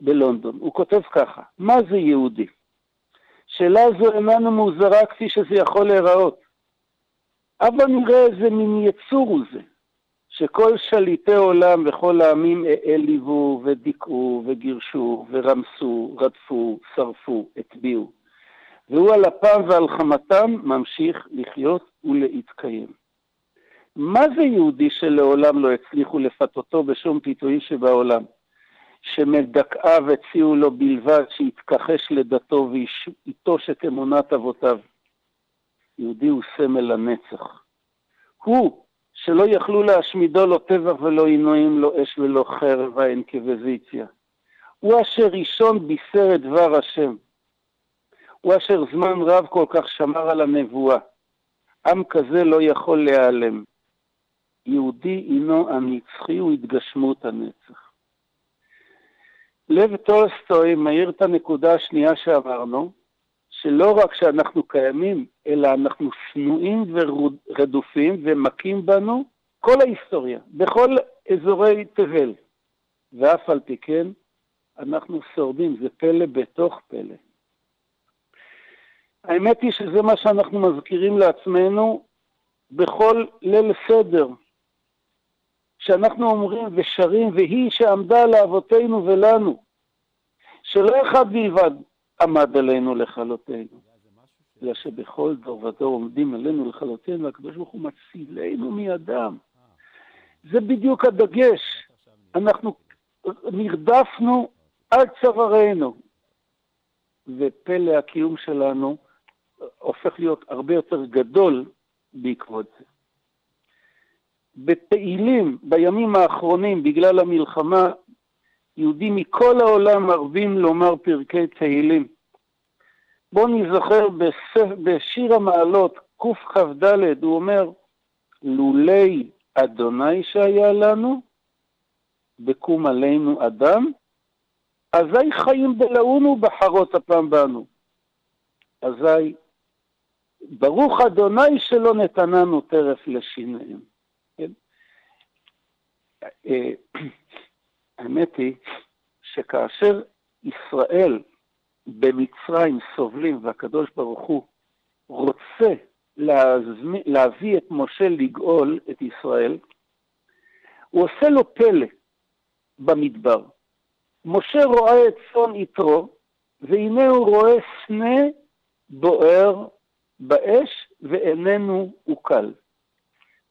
בלונדון. הוא כותב ככה, מה זה יהודי? שאלה זו איננה מוזרה כפי שזה יכול להיראות. אבל נראה איזה מין יצור הוא זה, שכל שליטי עולם וכל העמים העליבו ודיכאו וגירשו ורמסו, רדפו, שרפו, הטביעו. והוא על אפם ועל חמתם ממשיך לחיות ולהתקיים. מה זה יהודי שלעולם לא הצליחו לפתותו בשום פיתויים שבעולם? שמדכאיו הציעו לו בלבד שיתכחש לדתו ויטוש את אמונת אבותיו. יהודי הוא סמל הנצח. הוא, שלא יכלו להשמידו לא טבח ולא עינויים, לא אש ולא חרב האנקוויזיציה. הוא אשר ראשון בישר את דבר השם. הוא אשר זמן רב כל כך שמר על הנבואה. עם כזה לא יכול להיעלם. יהודי הינו הנצחי והתגשמות הנצח. לב טולסטוי מאיר את הנקודה השנייה שאמרנו, שלא רק שאנחנו קיימים, אלא אנחנו שנואים ורדופים ומכים בנו כל ההיסטוריה, בכל אזורי תבל. ואף על פי כן, אנחנו שורדים, זה פלא בתוך פלא. האמת היא שזה מה שאנחנו מזכירים לעצמנו בכל ליל סדר, שאנחנו אומרים ושרים, והיא שעמדה לאבותינו ולנו, שלא אחד בלבד עמד עלינו לכלותנו, אלא שבכל דור ודור עומדים עלינו לכלותנו, והקדוש ברוך הוא מצילנו מידם. זה בדיוק הדגש. אנחנו נרדפנו עד צווארנו, ופלא הקיום שלנו הופך להיות הרבה יותר גדול בעקבות זה. בתהילים, בימים האחרונים, בגלל המלחמה, יהודים מכל העולם מרבים לומר פרקי תהילים. בואו נזכר בשיר המעלות, קכ"ד, הוא אומר, לולי אדוני שהיה לנו, בקום עלינו אדם, אזי חיים בלעונו בחרות הפעם בנו. אזי ברוך אדוני שלא נתננו טרף לשיניהם. אה, האמת היא שכאשר ישראל במצרים סובלים והקדוש ברוך הוא רוצה להזמי, להביא את משה לגאול את ישראל, הוא עושה לו פלא במדבר. משה רואה את צאן יתרו, והנה הוא רואה סנה בוער באש ואיננו עוקל.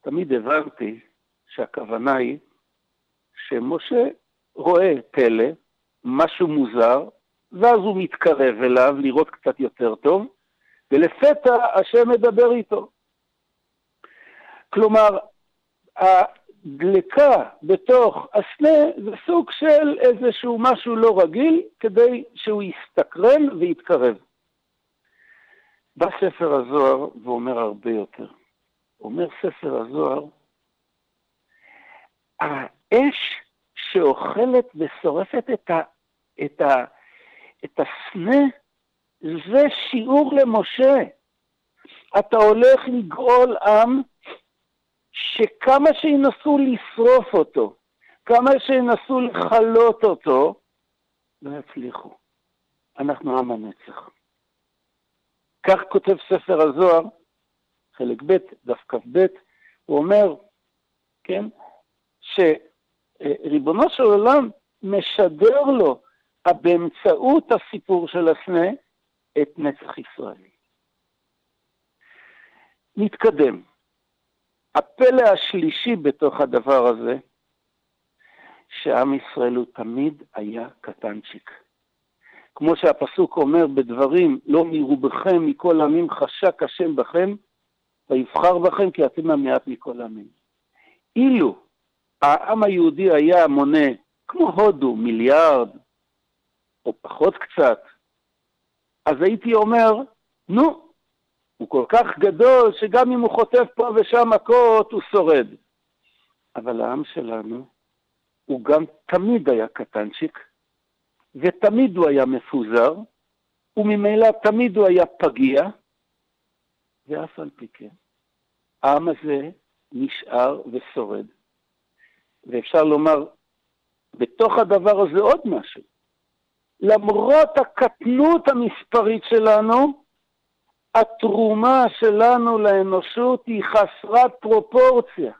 תמיד הבנתי שהכוונה היא שמשה רואה פלא, משהו מוזר, ואז הוא מתקרב אליו לראות קצת יותר טוב, ולפתע השם מדבר איתו. כלומר, הדלקה בתוך הסנה זה סוג של איזשהו משהו לא רגיל כדי שהוא יסתקרן ויתקרב. בא ספר הזוהר ואומר הרבה יותר. אומר ספר הזוהר, האש שאוכלת ושורפת את, ה, את, ה, את הסנה, זה שיעור למשה. אתה הולך לגאול עם שכמה שינסו לשרוף אותו, כמה שינסו לכלות אותו, לא יצליחו. אנחנו עם הנצח. כך כותב ספר הזוהר, חלק ב', דף כ"ב, הוא אומר, כן, שריבונו של עולם משדר לו באמצעות הסיפור של הסנה את נצח ישראל. נתקדם. הפלא השלישי בתוך הדבר הזה, שעם ישראל הוא תמיד היה קטנצ'יק. כמו שהפסוק אומר בדברים, לא מרובכם מכל עמים חשק השם בכם, ויבחר בכם כי אתם המעט מכל עמים. אילו העם היהודי היה מונה, כמו הודו, מיליארד, או פחות קצת, אז הייתי אומר, נו, הוא כל כך גדול, שגם אם הוא חוטף פה ושם מכות, הוא שורד. אבל העם שלנו, הוא גם תמיד היה קטנצ'יק, ותמיד הוא היה מפוזר, וממילא תמיד הוא היה פגיע, ואף על פי כן, העם הזה נשאר ושורד. ואפשר לומר, בתוך הדבר הזה עוד משהו. למרות הקטנות המספרית שלנו, התרומה שלנו לאנושות היא חסרת פרופורציה.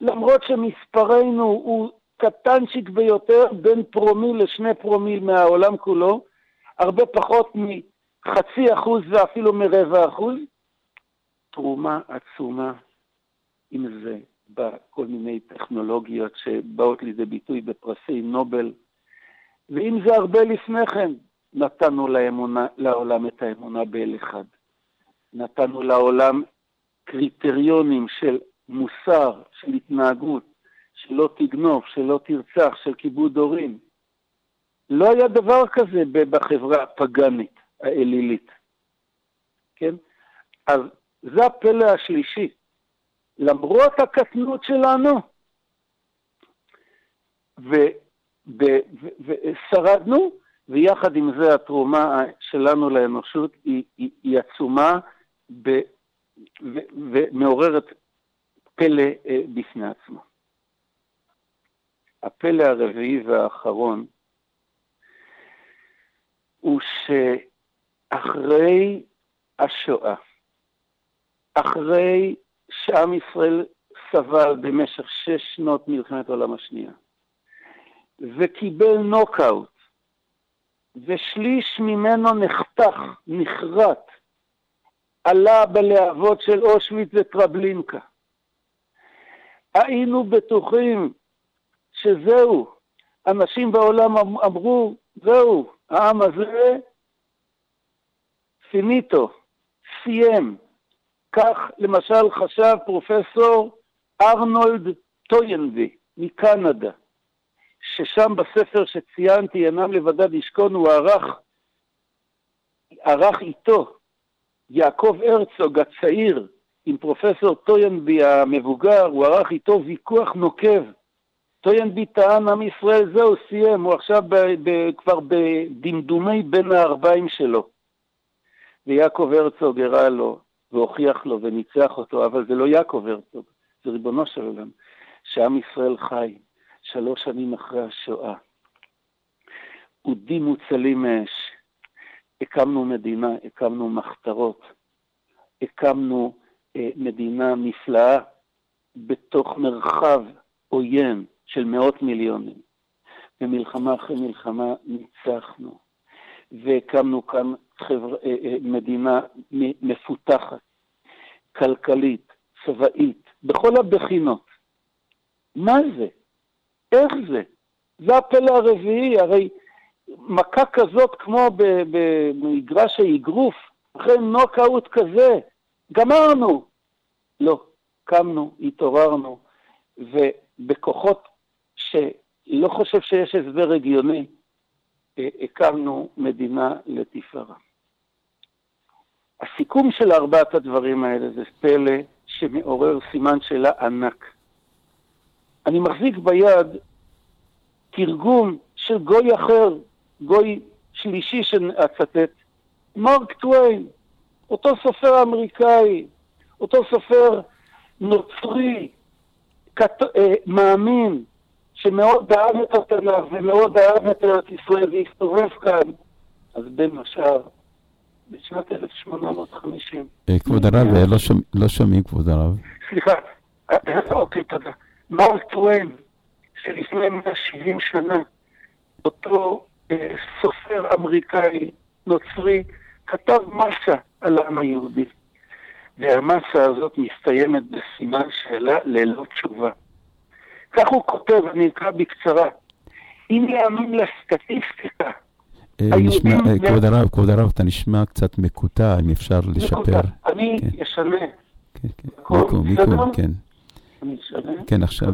למרות שמספרנו הוא קטנצ'יק ביותר, בין פרומיל לשני פרומיל מהעולם כולו, הרבה פחות מחצי אחוז ואפילו מרבע אחוז, תרומה עצומה, אם זה בכל מיני טכנולוגיות שבאות לידי ביטוי בפרסי נובל, ואם זה הרבה לפני כן, נתנו לאמונה, לעולם את האמונה באל אחד. נתנו לעולם קריטריונים של מוסר, של התנהגות, שלא תגנוב, שלא תרצח, של כיבוד הורים. לא היה דבר כזה בחברה הפגאנית, האלילית. כן? אז זה הפלא השלישי. למרות הקטנות שלנו, ושרדנו, ויחד עם זה התרומה שלנו לאנושות היא, היא, היא עצומה ב, ו, ומעוררת פלא אה, בפני עצמו. הפלא הרביעי והאחרון הוא שאחרי השואה, אחרי שעם ישראל סבל במשך שש שנות מלחמת העולם השנייה, וקיבל נוקאוט, ושליש ממנו נחתך, נחרט, עלה בלהבות של אושוויץ וטרבלינקה. היינו בטוחים שזהו, אנשים בעולם אמ- אמרו, זהו, העם הזה פיניטו, סיים. כך למשל חשב פרופסור ארנולד טויינבי מקנדה, ששם בספר שציינתי, הן עם לבדד ישכון, הוא ערך, ערך איתו יעקב הרצוג הצעיר עם פרופסור טויינבי המבוגר, הוא ערך איתו ויכוח נוקב. טויינבי טען, עם ישראל זהו, סיים, הוא עכשיו ב, ב, כבר בדמדומי בין הערביים שלו. ויעקב הרצוג הראה לו, והוכיח לו וניצח אותו, אבל זה לא יעקב הרצוג, זה ריבונו של עולם, שעם ישראל חי שלוש שנים אחרי השואה. אודים מוצלים מאש, הקמנו מדינה, הקמנו מחתרות, הקמנו אה, מדינה נפלאה בתוך מרחב עוין של מאות מיליונים. במלחמה אחרי מלחמה ניצחנו, והקמנו כאן חבר... אה, אה, מדינה מפותחת, כלכלית, צבאית, בכל הבחינות. מה זה? איך זה? זה הפלא הרביעי, הרי מכה כזאת כמו במגרש האגרוף, אחרי נוקאוט כזה, גמרנו. לא, קמנו, התעוררנו, ובכוחות שלא חושב שיש הסבר הגיוני, הקמנו מדינה לתפארה. הסיכום של ארבעת הדברים האלה זה פלא שמעורר סימן שאלה ענק. אני מחזיק ביד תרגום של גוי אחר, גוי שלישי שאצטט, מרק טוויין, אותו סופר אמריקאי, אותו סופר נוצרי, קת... אה, מאמין, שמאוד אהב את התנ"ך ומאוד אהב את ארץ ישראל והסתובב כאן. אז בין השאר, בשנת 1850, אה, כבוד הרב, אה, לא לא שומעים, כבוד הרב. סליחה, אה, אוקיי, תודה. מרק טוויין, שלפני 170 שנה, אותו סופר אמריקאי נוצרי, כתב מסה על העם היהודי. והמסה הזאת מסתיימת בסימן שאלה ללא תשובה. כך הוא כותב, אני אקרא בקצרה. אם להאמין לסטטיסטיקה, אה, נשמע- אה, כבוד הרב, כבוד הרב, אתה נשמע קצת מקוטע, אם אפשר לשפר. אני כן. אשנה. כן, כן. מיקום? מיקום, כן. אני אשנה. כן, עכשיו.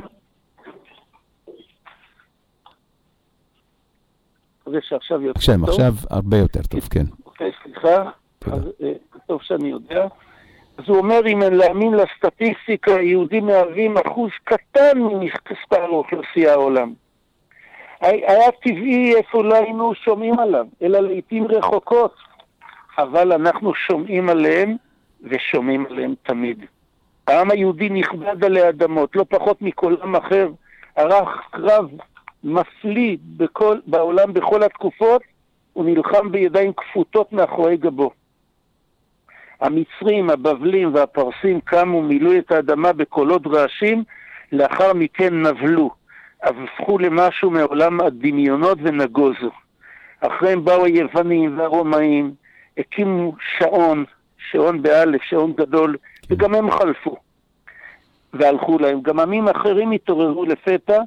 מקווה שעכשיו יותר עכשיו, טוב. עכשיו הרבה יותר טוב, כן. אוקיי, סליחה, אה, טוב שאני יודע. אז הוא אומר, אם להאמין לסטטיסטיקה, היהודים מהווים אחוז קטן ממספר האוכלוסייה העולם. היה טבעי איפה לא היינו שומעים עליו, אלא לעיתים רחוקות. אבל אנחנו שומעים עליהם, ושומעים עליהם תמיד. העם היהודי נכבד עלי אדמות, לא פחות מכל עם אחר, ערך קרב מפליא בכל, בעולם בכל התקופות, הוא נלחם בידיים כפותות מאחורי גבו. המצרים, הבבלים והפרסים קמו, מילאו את האדמה בקולות רעשים, לאחר מכן נבלו, הפכו למשהו מעולם הדמיונות ונגוזו. אחריהם באו היוונים והרומאים, הקימו שעון, שעון באלף, שעון גדול, וגם הם חלפו. והלכו להם. גם עמים אחרים התעוררו לפתע,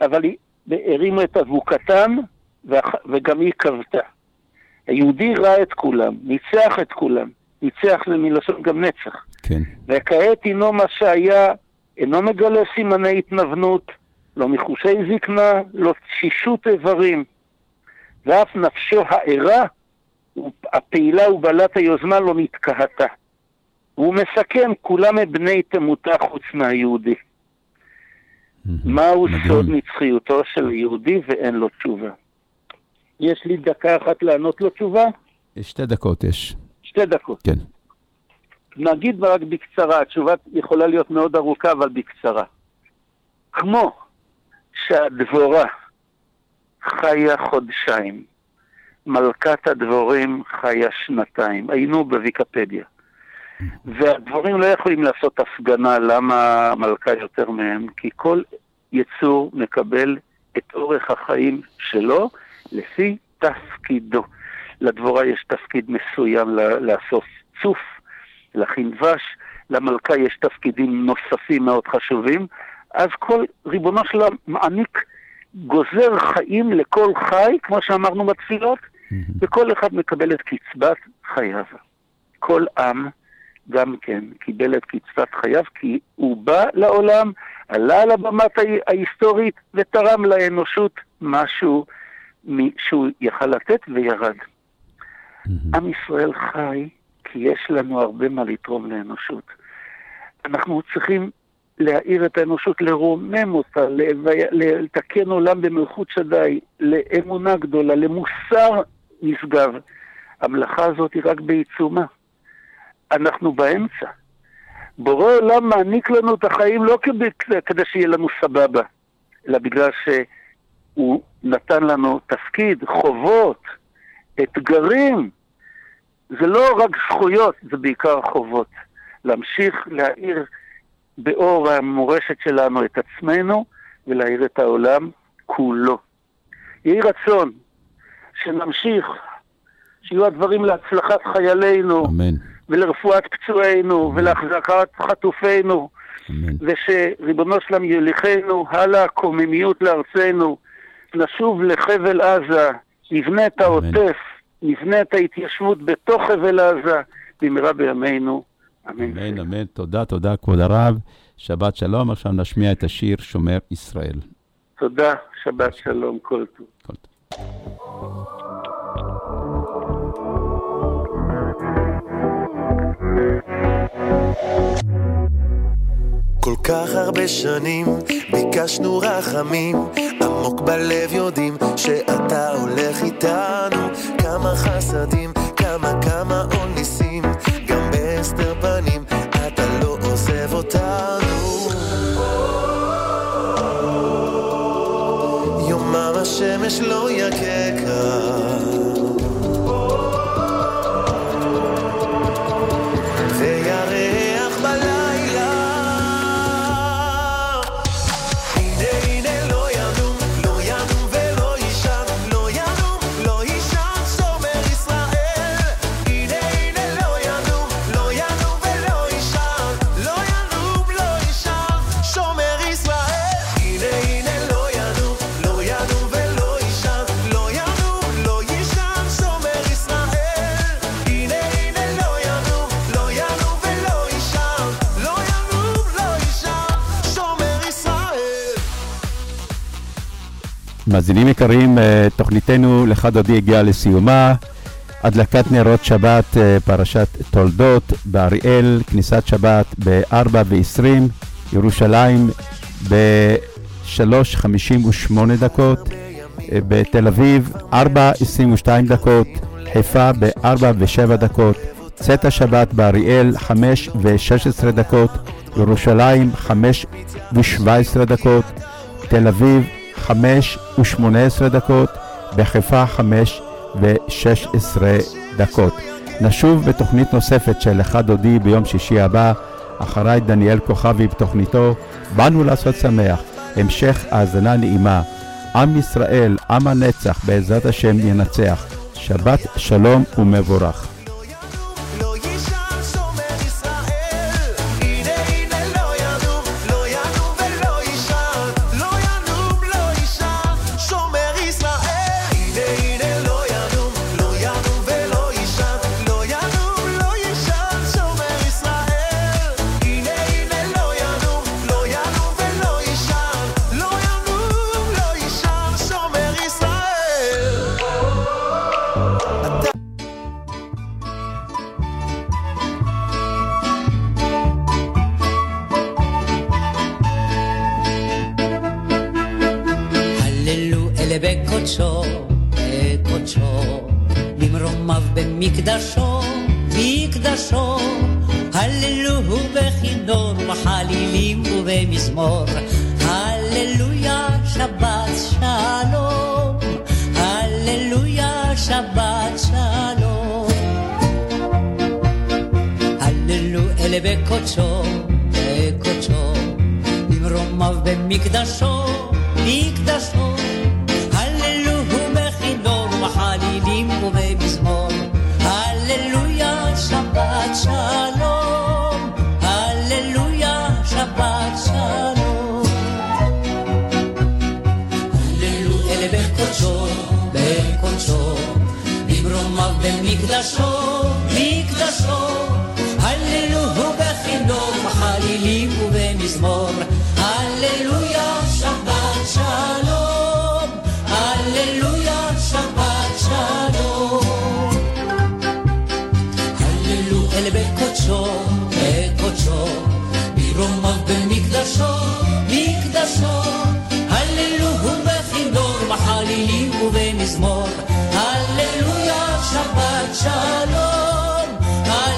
אבל הרימו את אבוקתם, וגם היא כבתה. היהודי ראה את כולם, ניצח את כולם. ניצח מלשון גם נצח. כן. וכעת הינו מה שהיה, אינו מגלה סימני התנוונות, לא מחושי זקנה, לא תשישות איברים. ואף נפשו הערה, הפעילה ובעלת היוזמה לא נתקהתה. והוא מסכם, כולם הם בני תמותה חוץ מהיהודי. מהו סוד נצחיותו של היהודי ואין לו תשובה? יש לי דקה אחת לענות לו תשובה? שתי דקות יש. שתי דקות. כן. נגיד רק בקצרה, התשובה יכולה להיות מאוד ארוכה, אבל בקצרה. כמו שהדבורה חיה חודשיים, מלכת הדבורים חיה שנתיים, היינו בוויקיפדיה. והדבורים לא יכולים לעשות הפגנה למה המלכה יותר מהם, כי כל יצור מקבל את אורך החיים שלו לפי תפקידו. לדבורה יש תפקיד מסוים לאסוף צוף, להכין דבש, למלכה יש תפקידים נוספים מאוד חשובים, אז כל ריבונו של מעניק, גוזר חיים לכל חי, כמו שאמרנו בתפילות, וכל אחד מקבל את קצבת חייו. כל עם גם כן קיבל את קצבת חייו, כי הוא בא לעולם, עלה על הבמת ההי- ההיסטורית ותרם לאנושות משהו שהוא יכל לתת וירד. עם ישראל חי כי יש לנו הרבה מה לתרום לאנושות. אנחנו צריכים להאיר את האנושות, לרומם אותה, לתקן עולם במלכות שדי, לאמונה גדולה, למוסר נשגב. המלאכה הזאת היא רק בעיצומה. אנחנו באמצע. בורא עולם מעניק לנו את החיים לא כדי, כדי שיהיה לנו סבבה, אלא בגלל שהוא נתן לנו תפקיד, חובות, אתגרים. זה לא רק זכויות, זה בעיקר חובות. להמשיך להאיר באור המורשת שלנו את עצמנו ולהאיר את העולם כולו. יהי רצון שנמשיך, שיהיו הדברים להצלחת חיילינו, אמן. ולרפואת פצועינו, ולהחזקת חטופינו, ושריבונו שלם יוליכנו הלאה קוממיות לארצנו, נשוב לחבל עזה נבנה את העוטף, נבנה את ההתיישבות בתוך חבל עזה, במהרה בימינו. אמן. אמן, אמן. תודה, תודה, כבוד הרב. שבת שלום. עכשיו נשמיע את השיר שומר ישראל. תודה, שבת שלום, כל טוב. כל טוב. כל כך הרבה שנים ביקשנו רחמים, עמוק בלב יודעים שאתה הולך איתנו. כמה חסדים, כמה כמה עוד ניסים, מאזינים יקרים, אה, תוכניתנו לך דודי הגיעה לסיומה. הדלקת נרות שבת, אה, פרשת תולדות באריאל, כניסת שבת ב-4 ו-20, ירושלים ב-3.58 דקות, אה, בתל אביב 4.22 דקות, חיפה ב-4 ו-7 דקות, צאת השבת באריאל 5 ו-16 דקות, ירושלים 5 ו-17 דקות, תל אביב 5 ו-18 דקות, בחיפה 5 ו-16 דקות. נשוב בתוכנית נוספת של לך דודי ביום שישי הבא, אחריי דניאל כוכבי בתוכניתו באנו לעשות שמח, המשך האזנה נעימה. עם ישראל, עם הנצח, בעזרת השם ינצח. שבת שלום ומבורך.